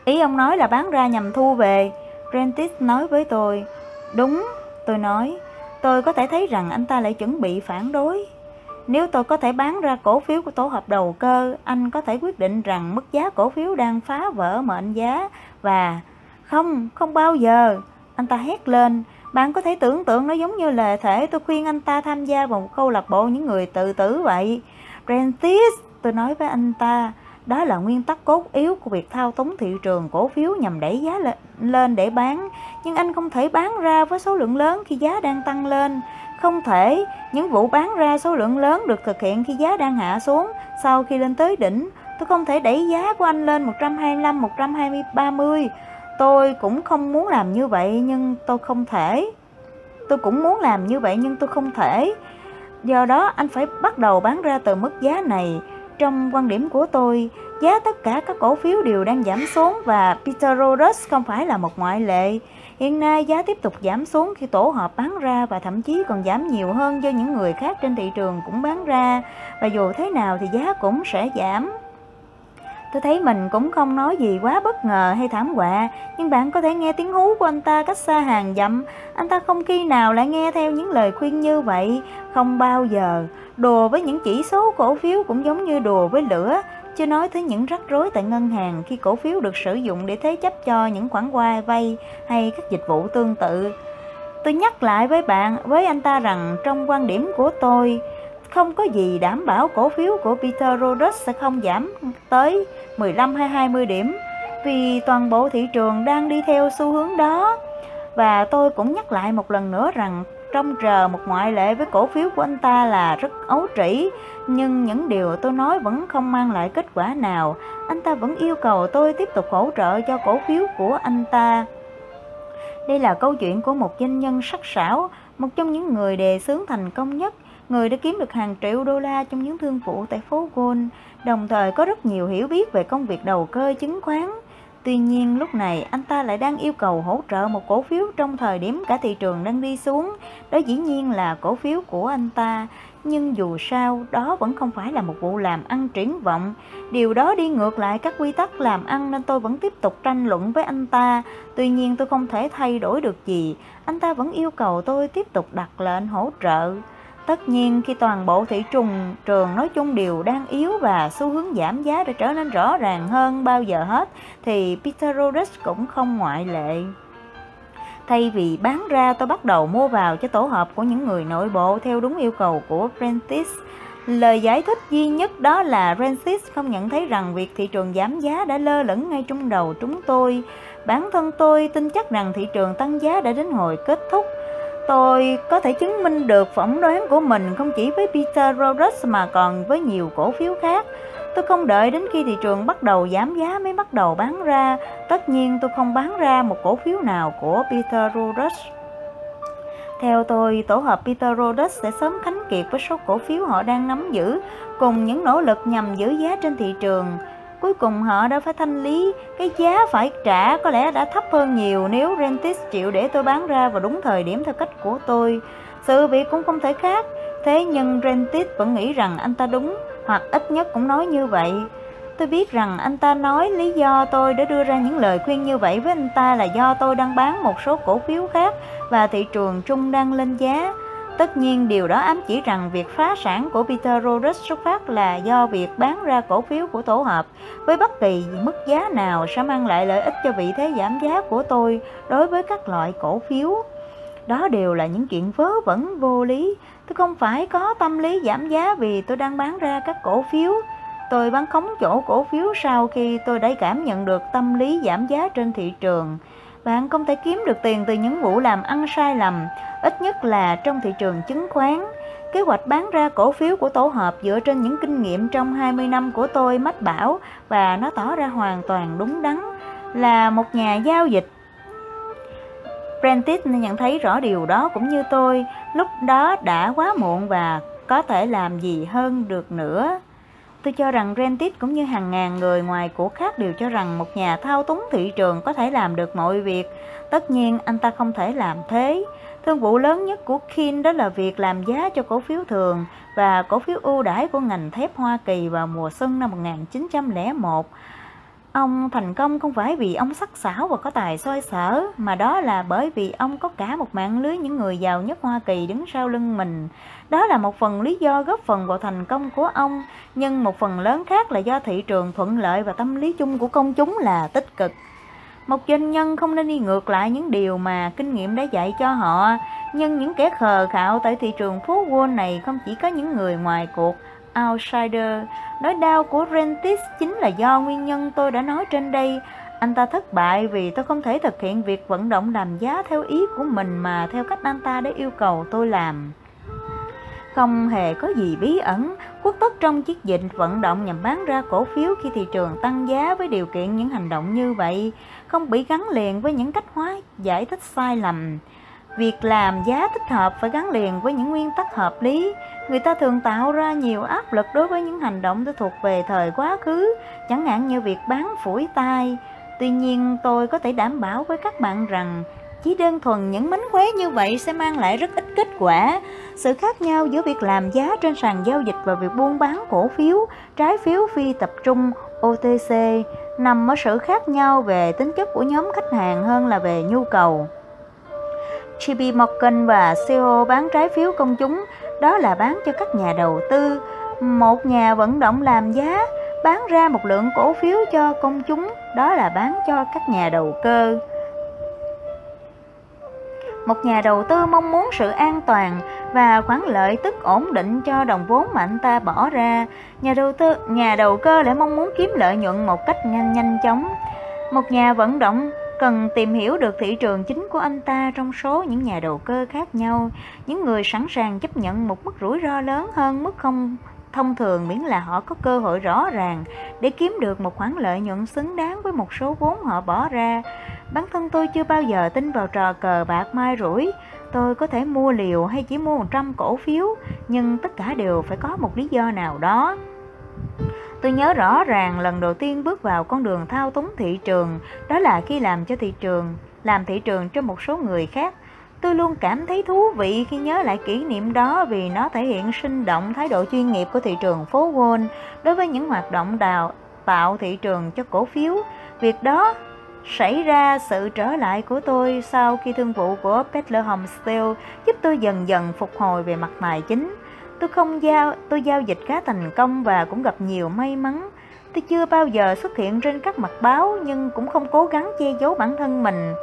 Ý ông nói là bán ra nhằm thu về. Prentice nói với tôi. Đúng, tôi nói. Tôi có thể thấy rằng anh ta lại chuẩn bị phản đối. Nếu tôi có thể bán ra cổ phiếu của tổ hợp đầu cơ, anh có thể quyết định rằng mức giá cổ phiếu đang phá vỡ mệnh giá và không, không bao giờ. Anh ta hét lên, bạn có thể tưởng tượng nó giống như là thể tôi khuyên anh ta tham gia vào một câu lạc bộ những người tự tử vậy. Prentice, tôi nói với anh ta, đó là nguyên tắc cốt yếu của việc thao túng thị trường cổ phiếu nhằm đẩy giá lên để bán. Nhưng anh không thể bán ra với số lượng lớn khi giá đang tăng lên. Không thể, những vụ bán ra số lượng lớn được thực hiện khi giá đang hạ xuống. Sau khi lên tới đỉnh, tôi không thể đẩy giá của anh lên 125, 120, 30. Tôi cũng không muốn làm như vậy nhưng tôi không thể. Tôi cũng muốn làm như vậy nhưng tôi không thể. Do đó anh phải bắt đầu bán ra từ mức giá này. Trong quan điểm của tôi, giá tất cả các cổ phiếu đều đang giảm xuống và Peter Rhodes không phải là một ngoại lệ. Hiện nay giá tiếp tục giảm xuống khi tổ hợp bán ra và thậm chí còn giảm nhiều hơn do những người khác trên thị trường cũng bán ra và dù thế nào thì giá cũng sẽ giảm. Tôi thấy mình cũng không nói gì quá bất ngờ hay thảm họa, nhưng bạn có thể nghe tiếng hú của anh ta cách xa hàng dặm. Anh ta không khi nào lại nghe theo những lời khuyên như vậy, không bao giờ. Đùa với những chỉ số cổ phiếu cũng giống như đùa với lửa, chưa nói tới những rắc rối tại ngân hàng khi cổ phiếu được sử dụng để thế chấp cho những khoản vay vay hay các dịch vụ tương tự. Tôi nhắc lại với bạn, với anh ta rằng trong quan điểm của tôi, không có gì đảm bảo cổ phiếu của Peter Rhodes sẽ không giảm tới 15 hay 20 điểm vì toàn bộ thị trường đang đi theo xu hướng đó. Và tôi cũng nhắc lại một lần nữa rằng trong chờ một ngoại lệ với cổ phiếu của anh ta là rất ấu trĩ, nhưng những điều tôi nói vẫn không mang lại kết quả nào. Anh ta vẫn yêu cầu tôi tiếp tục hỗ trợ cho cổ phiếu của anh ta. Đây là câu chuyện của một doanh nhân sắc sảo, một trong những người đề xướng thành công nhất, người đã kiếm được hàng triệu đô la trong những thương vụ tại phố Gold, đồng thời có rất nhiều hiểu biết về công việc đầu cơ chứng khoán. Tuy nhiên lúc này anh ta lại đang yêu cầu hỗ trợ một cổ phiếu trong thời điểm cả thị trường đang đi xuống. Đó dĩ nhiên là cổ phiếu của anh ta, nhưng dù sao đó vẫn không phải là một vụ làm ăn triển vọng. Điều đó đi ngược lại các quy tắc làm ăn nên tôi vẫn tiếp tục tranh luận với anh ta. Tuy nhiên tôi không thể thay đổi được gì, anh ta vẫn yêu cầu tôi tiếp tục đặt lệnh hỗ trợ. Tất nhiên, khi toàn bộ thị trường trường nói chung đều đang yếu và xu hướng giảm giá đã trở nên rõ ràng hơn bao giờ hết, thì Peter Rhodes cũng không ngoại lệ. Thay vì bán ra, tôi bắt đầu mua vào cho tổ hợp của những người nội bộ theo đúng yêu cầu của Prentice. Lời giải thích duy nhất đó là Francis không nhận thấy rằng việc thị trường giảm giá đã lơ lửng ngay trong đầu chúng tôi. Bản thân tôi tin chắc rằng thị trường tăng giá đã đến hồi kết thúc Tôi có thể chứng minh được phỏng đoán của mình không chỉ với Peter Rhodes mà còn với nhiều cổ phiếu khác. Tôi không đợi đến khi thị trường bắt đầu giảm giá mới bắt đầu bán ra. Tất nhiên tôi không bán ra một cổ phiếu nào của Peter Rhodes. Theo tôi, tổ hợp Peter Rhodes sẽ sớm khánh kiệt với số cổ phiếu họ đang nắm giữ, cùng những nỗ lực nhằm giữ giá trên thị trường. Cuối cùng họ đã phải thanh lý, cái giá phải trả có lẽ đã thấp hơn nhiều nếu Rentis chịu để tôi bán ra vào đúng thời điểm theo cách của tôi. Sự việc cũng không thể khác, thế nhưng Rentis vẫn nghĩ rằng anh ta đúng, hoặc ít nhất cũng nói như vậy. Tôi biết rằng anh ta nói lý do tôi đã đưa ra những lời khuyên như vậy với anh ta là do tôi đang bán một số cổ phiếu khác và thị trường chung đang lên giá. Tất nhiên điều đó ám chỉ rằng việc phá sản của Peter Rhodes xuất phát là do việc bán ra cổ phiếu của tổ hợp với bất kỳ mức giá nào sẽ mang lại lợi ích cho vị thế giảm giá của tôi đối với các loại cổ phiếu. Đó đều là những chuyện vớ vẩn, vô lý. Tôi không phải có tâm lý giảm giá vì tôi đang bán ra các cổ phiếu. Tôi bán khống chỗ cổ phiếu sau khi tôi đã cảm nhận được tâm lý giảm giá trên thị trường. Bạn không thể kiếm được tiền từ những vụ làm ăn sai lầm, ít nhất là trong thị trường chứng khoán. Kế hoạch bán ra cổ phiếu của tổ hợp dựa trên những kinh nghiệm trong 20 năm của tôi mách bảo và nó tỏ ra hoàn toàn đúng đắn. Là một nhà giao dịch, Prentice nhận thấy rõ điều đó cũng như tôi, lúc đó đã quá muộn và có thể làm gì hơn được nữa. Tôi cho rằng Rentit cũng như hàng ngàn người ngoài của khác đều cho rằng một nhà thao túng thị trường có thể làm được mọi việc. Tất nhiên anh ta không thể làm thế. Thương vụ lớn nhất của Kin đó là việc làm giá cho cổ phiếu thường và cổ phiếu ưu đãi của ngành thép Hoa Kỳ vào mùa xuân năm 1901. Ông thành công không phải vì ông sắc sảo và có tài soi sở, mà đó là bởi vì ông có cả một mạng lưới những người giàu nhất Hoa Kỳ đứng sau lưng mình. Đó là một phần lý do góp phần vào thành công của ông, nhưng một phần lớn khác là do thị trường thuận lợi và tâm lý chung của công chúng là tích cực. Một doanh nhân không nên đi ngược lại những điều mà kinh nghiệm đã dạy cho họ, nhưng những kẻ khờ khạo tại thị trường phố Wall này không chỉ có những người ngoài cuộc, outsider. Nỗi đau của Rentis chính là do nguyên nhân tôi đã nói trên đây. Anh ta thất bại vì tôi không thể thực hiện việc vận động làm giá theo ý của mình mà theo cách anh ta đã yêu cầu tôi làm. Không hề có gì bí ẩn, quốc tất trong chiếc dịch vận động nhằm bán ra cổ phiếu khi thị trường tăng giá với điều kiện những hành động như vậy, không bị gắn liền với những cách hóa giải thích sai lầm. Việc làm giá thích hợp phải gắn liền với những nguyên tắc hợp lý. Người ta thường tạo ra nhiều áp lực đối với những hành động đã thuộc về thời quá khứ, chẳng hạn như việc bán phủi tai. Tuy nhiên tôi có thể đảm bảo với các bạn rằng chỉ đơn thuần những mánh khóe như vậy sẽ mang lại rất ít kết quả. Sự khác nhau giữa việc làm giá trên sàn giao dịch và việc buôn bán cổ phiếu, trái phiếu phi tập trung OTC nằm ở sự khác nhau về tính chất của nhóm khách hàng hơn là về nhu cầu. JP Morgan và CEO bán trái phiếu công chúng, đó là bán cho các nhà đầu tư. Một nhà vận động làm giá, bán ra một lượng cổ phiếu cho công chúng, đó là bán cho các nhà đầu cơ. Một nhà đầu tư mong muốn sự an toàn và khoản lợi tức ổn định cho đồng vốn mà anh ta bỏ ra. Nhà đầu tư, nhà đầu cơ lại mong muốn kiếm lợi nhuận một cách nhanh nhanh chóng. Một nhà vận động cần tìm hiểu được thị trường chính của anh ta trong số những nhà đầu cơ khác nhau, những người sẵn sàng chấp nhận một mức rủi ro lớn hơn mức không thông thường miễn là họ có cơ hội rõ ràng để kiếm được một khoản lợi nhuận xứng đáng với một số vốn họ bỏ ra. Bản thân tôi chưa bao giờ tin vào trò cờ bạc mai rủi. Tôi có thể mua liều hay chỉ mua 100 cổ phiếu, nhưng tất cả đều phải có một lý do nào đó. Tôi nhớ rõ ràng lần đầu tiên bước vào con đường thao túng thị trường, đó là khi làm cho thị trường, làm thị trường cho một số người khác. Tôi luôn cảm thấy thú vị khi nhớ lại kỷ niệm đó vì nó thể hiện sinh động thái độ chuyên nghiệp của thị trường phố Wall đối với những hoạt động đào tạo thị trường cho cổ phiếu. Việc đó xảy ra sự trở lại của tôi sau khi thương vụ của Bethlehem Steel giúp tôi dần dần phục hồi về mặt tài chính. Tôi không giao, tôi giao dịch khá thành công và cũng gặp nhiều may mắn. Tôi chưa bao giờ xuất hiện trên các mặt báo nhưng cũng không cố gắng che giấu bản thân mình.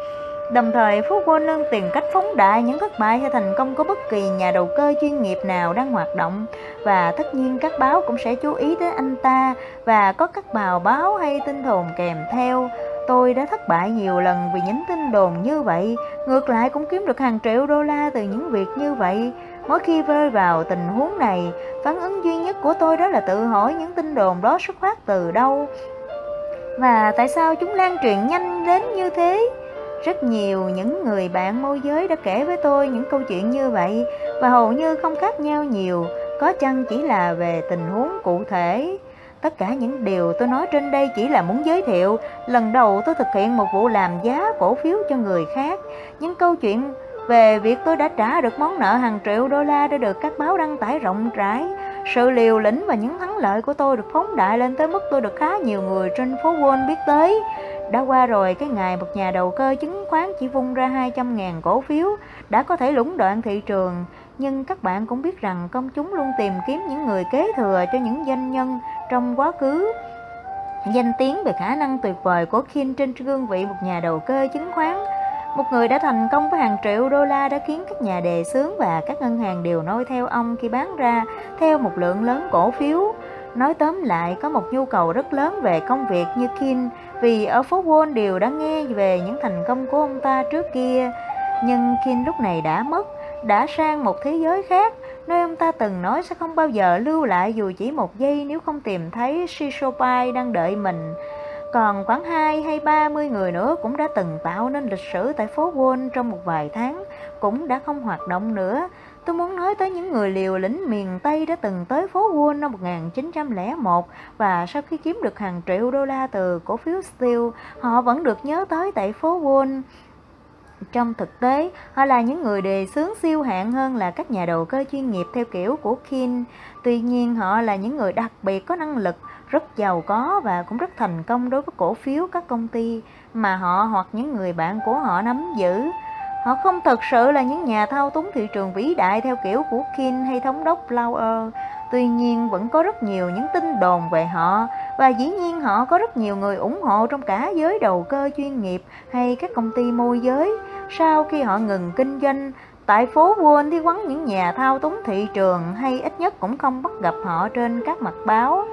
Đồng thời, Phú Quân nâng tìm cách phóng đại những thất bại hay thành công của bất kỳ nhà đầu cơ chuyên nghiệp nào đang hoạt động và tất nhiên các báo cũng sẽ chú ý đến anh ta và có các bào báo hay tin đồn kèm theo. Tôi đã thất bại nhiều lần vì những tin đồn như vậy, ngược lại cũng kiếm được hàng triệu đô la từ những việc như vậy. Mỗi khi rơi vào tình huống này, phản ứng duy nhất của tôi đó là tự hỏi những tin đồn đó xuất phát từ đâu và tại sao chúng lan truyền nhanh đến như thế. Rất nhiều những người bạn môi giới đã kể với tôi những câu chuyện như vậy và hầu như không khác nhau nhiều, có chăng chỉ là về tình huống cụ thể. Tất cả những điều tôi nói trên đây chỉ là muốn giới thiệu lần đầu tôi thực hiện một vụ làm giá cổ phiếu cho người khác. Những câu chuyện về việc tôi đã trả được món nợ hàng triệu đô la đã được các báo đăng tải rộng rãi. Sự liều lĩnh và những thắng lợi của tôi được phóng đại lên tới mức tôi được khá nhiều người trên phố Wall biết tới. Đã qua rồi, cái ngày một nhà đầu cơ chứng khoán chỉ vung ra 200.000 cổ phiếu, đã có thể lũng đoạn thị trường. Nhưng các bạn cũng biết rằng công chúng luôn tìm kiếm những người kế thừa cho những doanh nhân trong quá khứ. Danh tiếng về khả năng tuyệt vời của Kim trên gương vị một nhà đầu cơ chứng khoán một người đã thành công với hàng triệu đô la đã khiến các nhà đề xướng và các ngân hàng đều noi theo ông khi bán ra theo một lượng lớn cổ phiếu. Nói tóm lại, có một nhu cầu rất lớn về công việc như Kim vì ở phố Wall đều đã nghe về những thành công của ông ta trước kia. Nhưng Kim lúc này đã mất, đã sang một thế giới khác, nơi ông ta từng nói sẽ không bao giờ lưu lại dù chỉ một giây nếu không tìm thấy Shishopai đang đợi mình. Còn khoảng 2 hay 30 người nữa cũng đã từng tạo nên lịch sử tại phố Wall trong một vài tháng, cũng đã không hoạt động nữa. Tôi muốn nói tới những người liều lĩnh miền Tây đã từng tới phố Wall năm 1901 và sau khi kiếm được hàng triệu đô la từ cổ phiếu Steel, họ vẫn được nhớ tới tại phố Wall. Trong thực tế, họ là những người đề xướng siêu hạng hơn là các nhà đầu cơ chuyên nghiệp theo kiểu của Kin. Tuy nhiên, họ là những người đặc biệt có năng lực, rất giàu có và cũng rất thành công đối với cổ phiếu các công ty mà họ hoặc những người bạn của họ nắm giữ. Họ không thực sự là những nhà thao túng thị trường vĩ đại theo kiểu của Kin hay thống đốc Lauer. Tuy nhiên vẫn có rất nhiều những tin đồn về họ và dĩ nhiên họ có rất nhiều người ủng hộ trong cả giới đầu cơ chuyên nghiệp hay các công ty môi giới. Sau khi họ ngừng kinh doanh, tại phố Wall thì quấn những nhà thao túng thị trường hay ít nhất cũng không bắt gặp họ trên các mặt báo.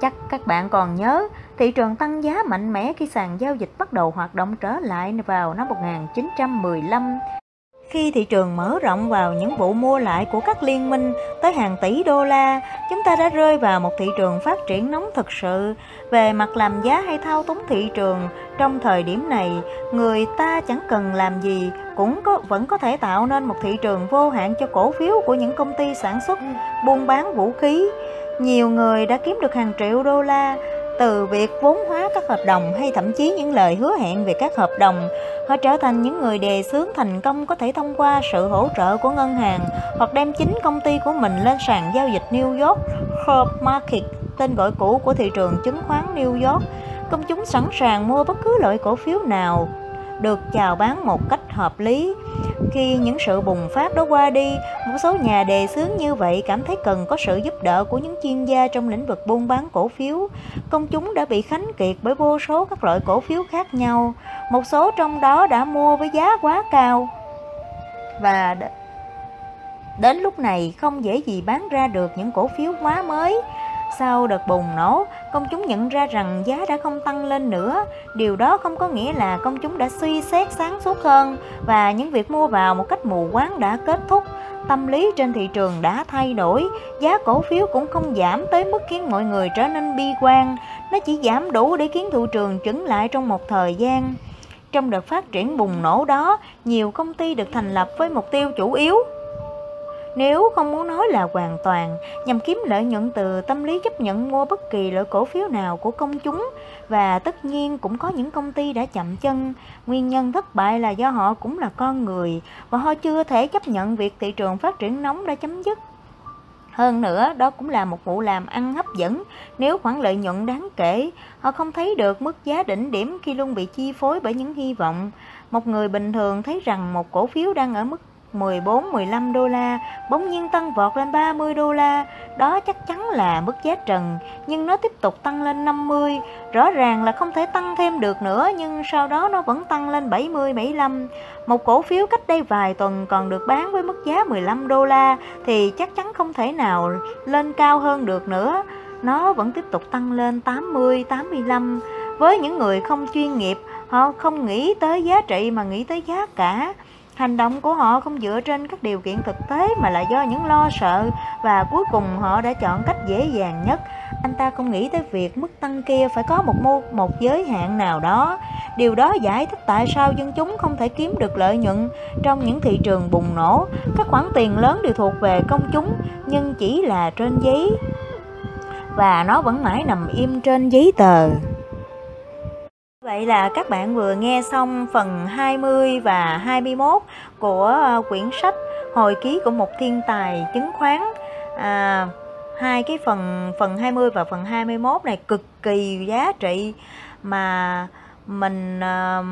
Chắc các bạn còn nhớ, thị trường tăng giá mạnh mẽ khi sàn giao dịch bắt đầu hoạt động trở lại vào năm 1915. Khi thị trường mở rộng vào những vụ mua lại của các liên minh tới hàng tỷ đô la, chúng ta đã rơi vào một thị trường phát triển nóng thực sự. Về mặt làm giá hay thao túng thị trường, trong thời điểm này, người ta chẳng cần làm gì cũng có vẫn có thể tạo nên một thị trường vô hạn cho cổ phiếu của những công ty sản xuất, buôn bán vũ khí. Nhiều người đã kiếm được hàng triệu đô la từ việc vốn hóa các hợp đồng hay thậm chí những lời hứa hẹn về các hợp đồng Họ trở thành những người đề xướng thành công có thể thông qua sự hỗ trợ của ngân hàng hoặc đem chính công ty của mình lên sàn giao dịch New York Stock Market, tên gọi cũ của thị trường chứng khoán New York. Công chúng sẵn sàng mua bất cứ loại cổ phiếu nào được chào bán một cách hợp lý. Khi những sự bùng phát đó qua đi, một số nhà đề xướng như vậy cảm thấy cần có sự giúp đỡ của những chuyên gia trong lĩnh vực buôn bán cổ phiếu. Công chúng đã bị khánh kiệt bởi vô số các loại cổ phiếu khác nhau, một số trong đó đã mua với giá quá cao. Và đến lúc này không dễ gì bán ra được những cổ phiếu quá mới sau đợt bùng nổ, công chúng nhận ra rằng giá đã không tăng lên nữa. Điều đó không có nghĩa là công chúng đã suy xét sáng suốt hơn và những việc mua vào một cách mù quáng đã kết thúc. Tâm lý trên thị trường đã thay đổi, giá cổ phiếu cũng không giảm tới mức khiến mọi người trở nên bi quan. Nó chỉ giảm đủ để khiến thị trường chững lại trong một thời gian. Trong đợt phát triển bùng nổ đó, nhiều công ty được thành lập với mục tiêu chủ yếu nếu không muốn nói là hoàn toàn nhằm kiếm lợi nhuận từ tâm lý chấp nhận mua bất kỳ loại cổ phiếu nào của công chúng và tất nhiên cũng có những công ty đã chậm chân nguyên nhân thất bại là do họ cũng là con người và họ chưa thể chấp nhận việc thị trường phát triển nóng đã chấm dứt hơn nữa, đó cũng là một vụ làm ăn hấp dẫn nếu khoản lợi nhuận đáng kể. Họ không thấy được mức giá đỉnh điểm khi luôn bị chi phối bởi những hy vọng. Một người bình thường thấy rằng một cổ phiếu đang ở mức 14-15 đô la, bỗng nhiên tăng vọt lên 30 đô la, đó chắc chắn là mức giá trần, nhưng nó tiếp tục tăng lên 50, rõ ràng là không thể tăng thêm được nữa, nhưng sau đó nó vẫn tăng lên 70-75. Một cổ phiếu cách đây vài tuần còn được bán với mức giá 15 đô la thì chắc chắn không thể nào lên cao hơn được nữa. Nó vẫn tiếp tục tăng lên 80-85. Với những người không chuyên nghiệp, họ không nghĩ tới giá trị mà nghĩ tới giá cả. Hành động của họ không dựa trên các điều kiện thực tế mà là do những lo sợ và cuối cùng họ đã chọn cách dễ dàng nhất. Anh ta không nghĩ tới việc mức tăng kia phải có một mô, một giới hạn nào đó. Điều đó giải thích tại sao dân chúng không thể kiếm được lợi nhuận trong những thị trường bùng nổ. Các khoản tiền lớn đều thuộc về công chúng nhưng chỉ là trên giấy và nó vẫn mãi nằm im trên giấy tờ. Vậy là các bạn vừa nghe xong phần 20 và 21 của ờ, quyển sách Hồi ký của một thiên tài chứng khoán. À, hai cái phần phần 20 và phần 21 này cực kỳ giá trị mà mình uh,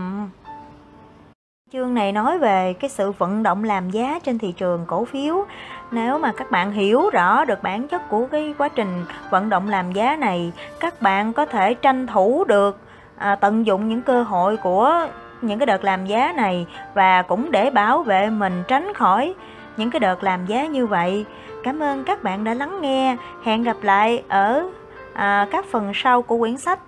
chương này nói về cái sự vận động làm giá trên thị trường cổ phiếu nếu mà các bạn hiểu rõ được bản chất của cái quá trình vận động làm giá này các bạn có thể tranh thủ được à, tận dụng những cơ hội của những cái đợt làm giá này và cũng để bảo vệ mình tránh khỏi những cái đợt làm giá như vậy. Cảm ơn các bạn đã lắng nghe. Hẹn gặp lại ở à, các phần sau của quyển sách.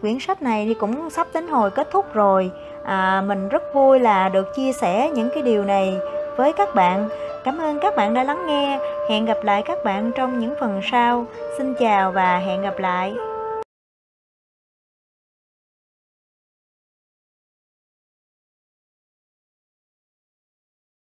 Quyển sách này thì cũng sắp đến hồi kết thúc rồi. À, mình rất vui là được chia sẻ những cái điều này với các bạn. Cảm ơn các bạn đã lắng nghe. Hẹn gặp lại các bạn trong những phần sau. Xin chào và hẹn gặp lại.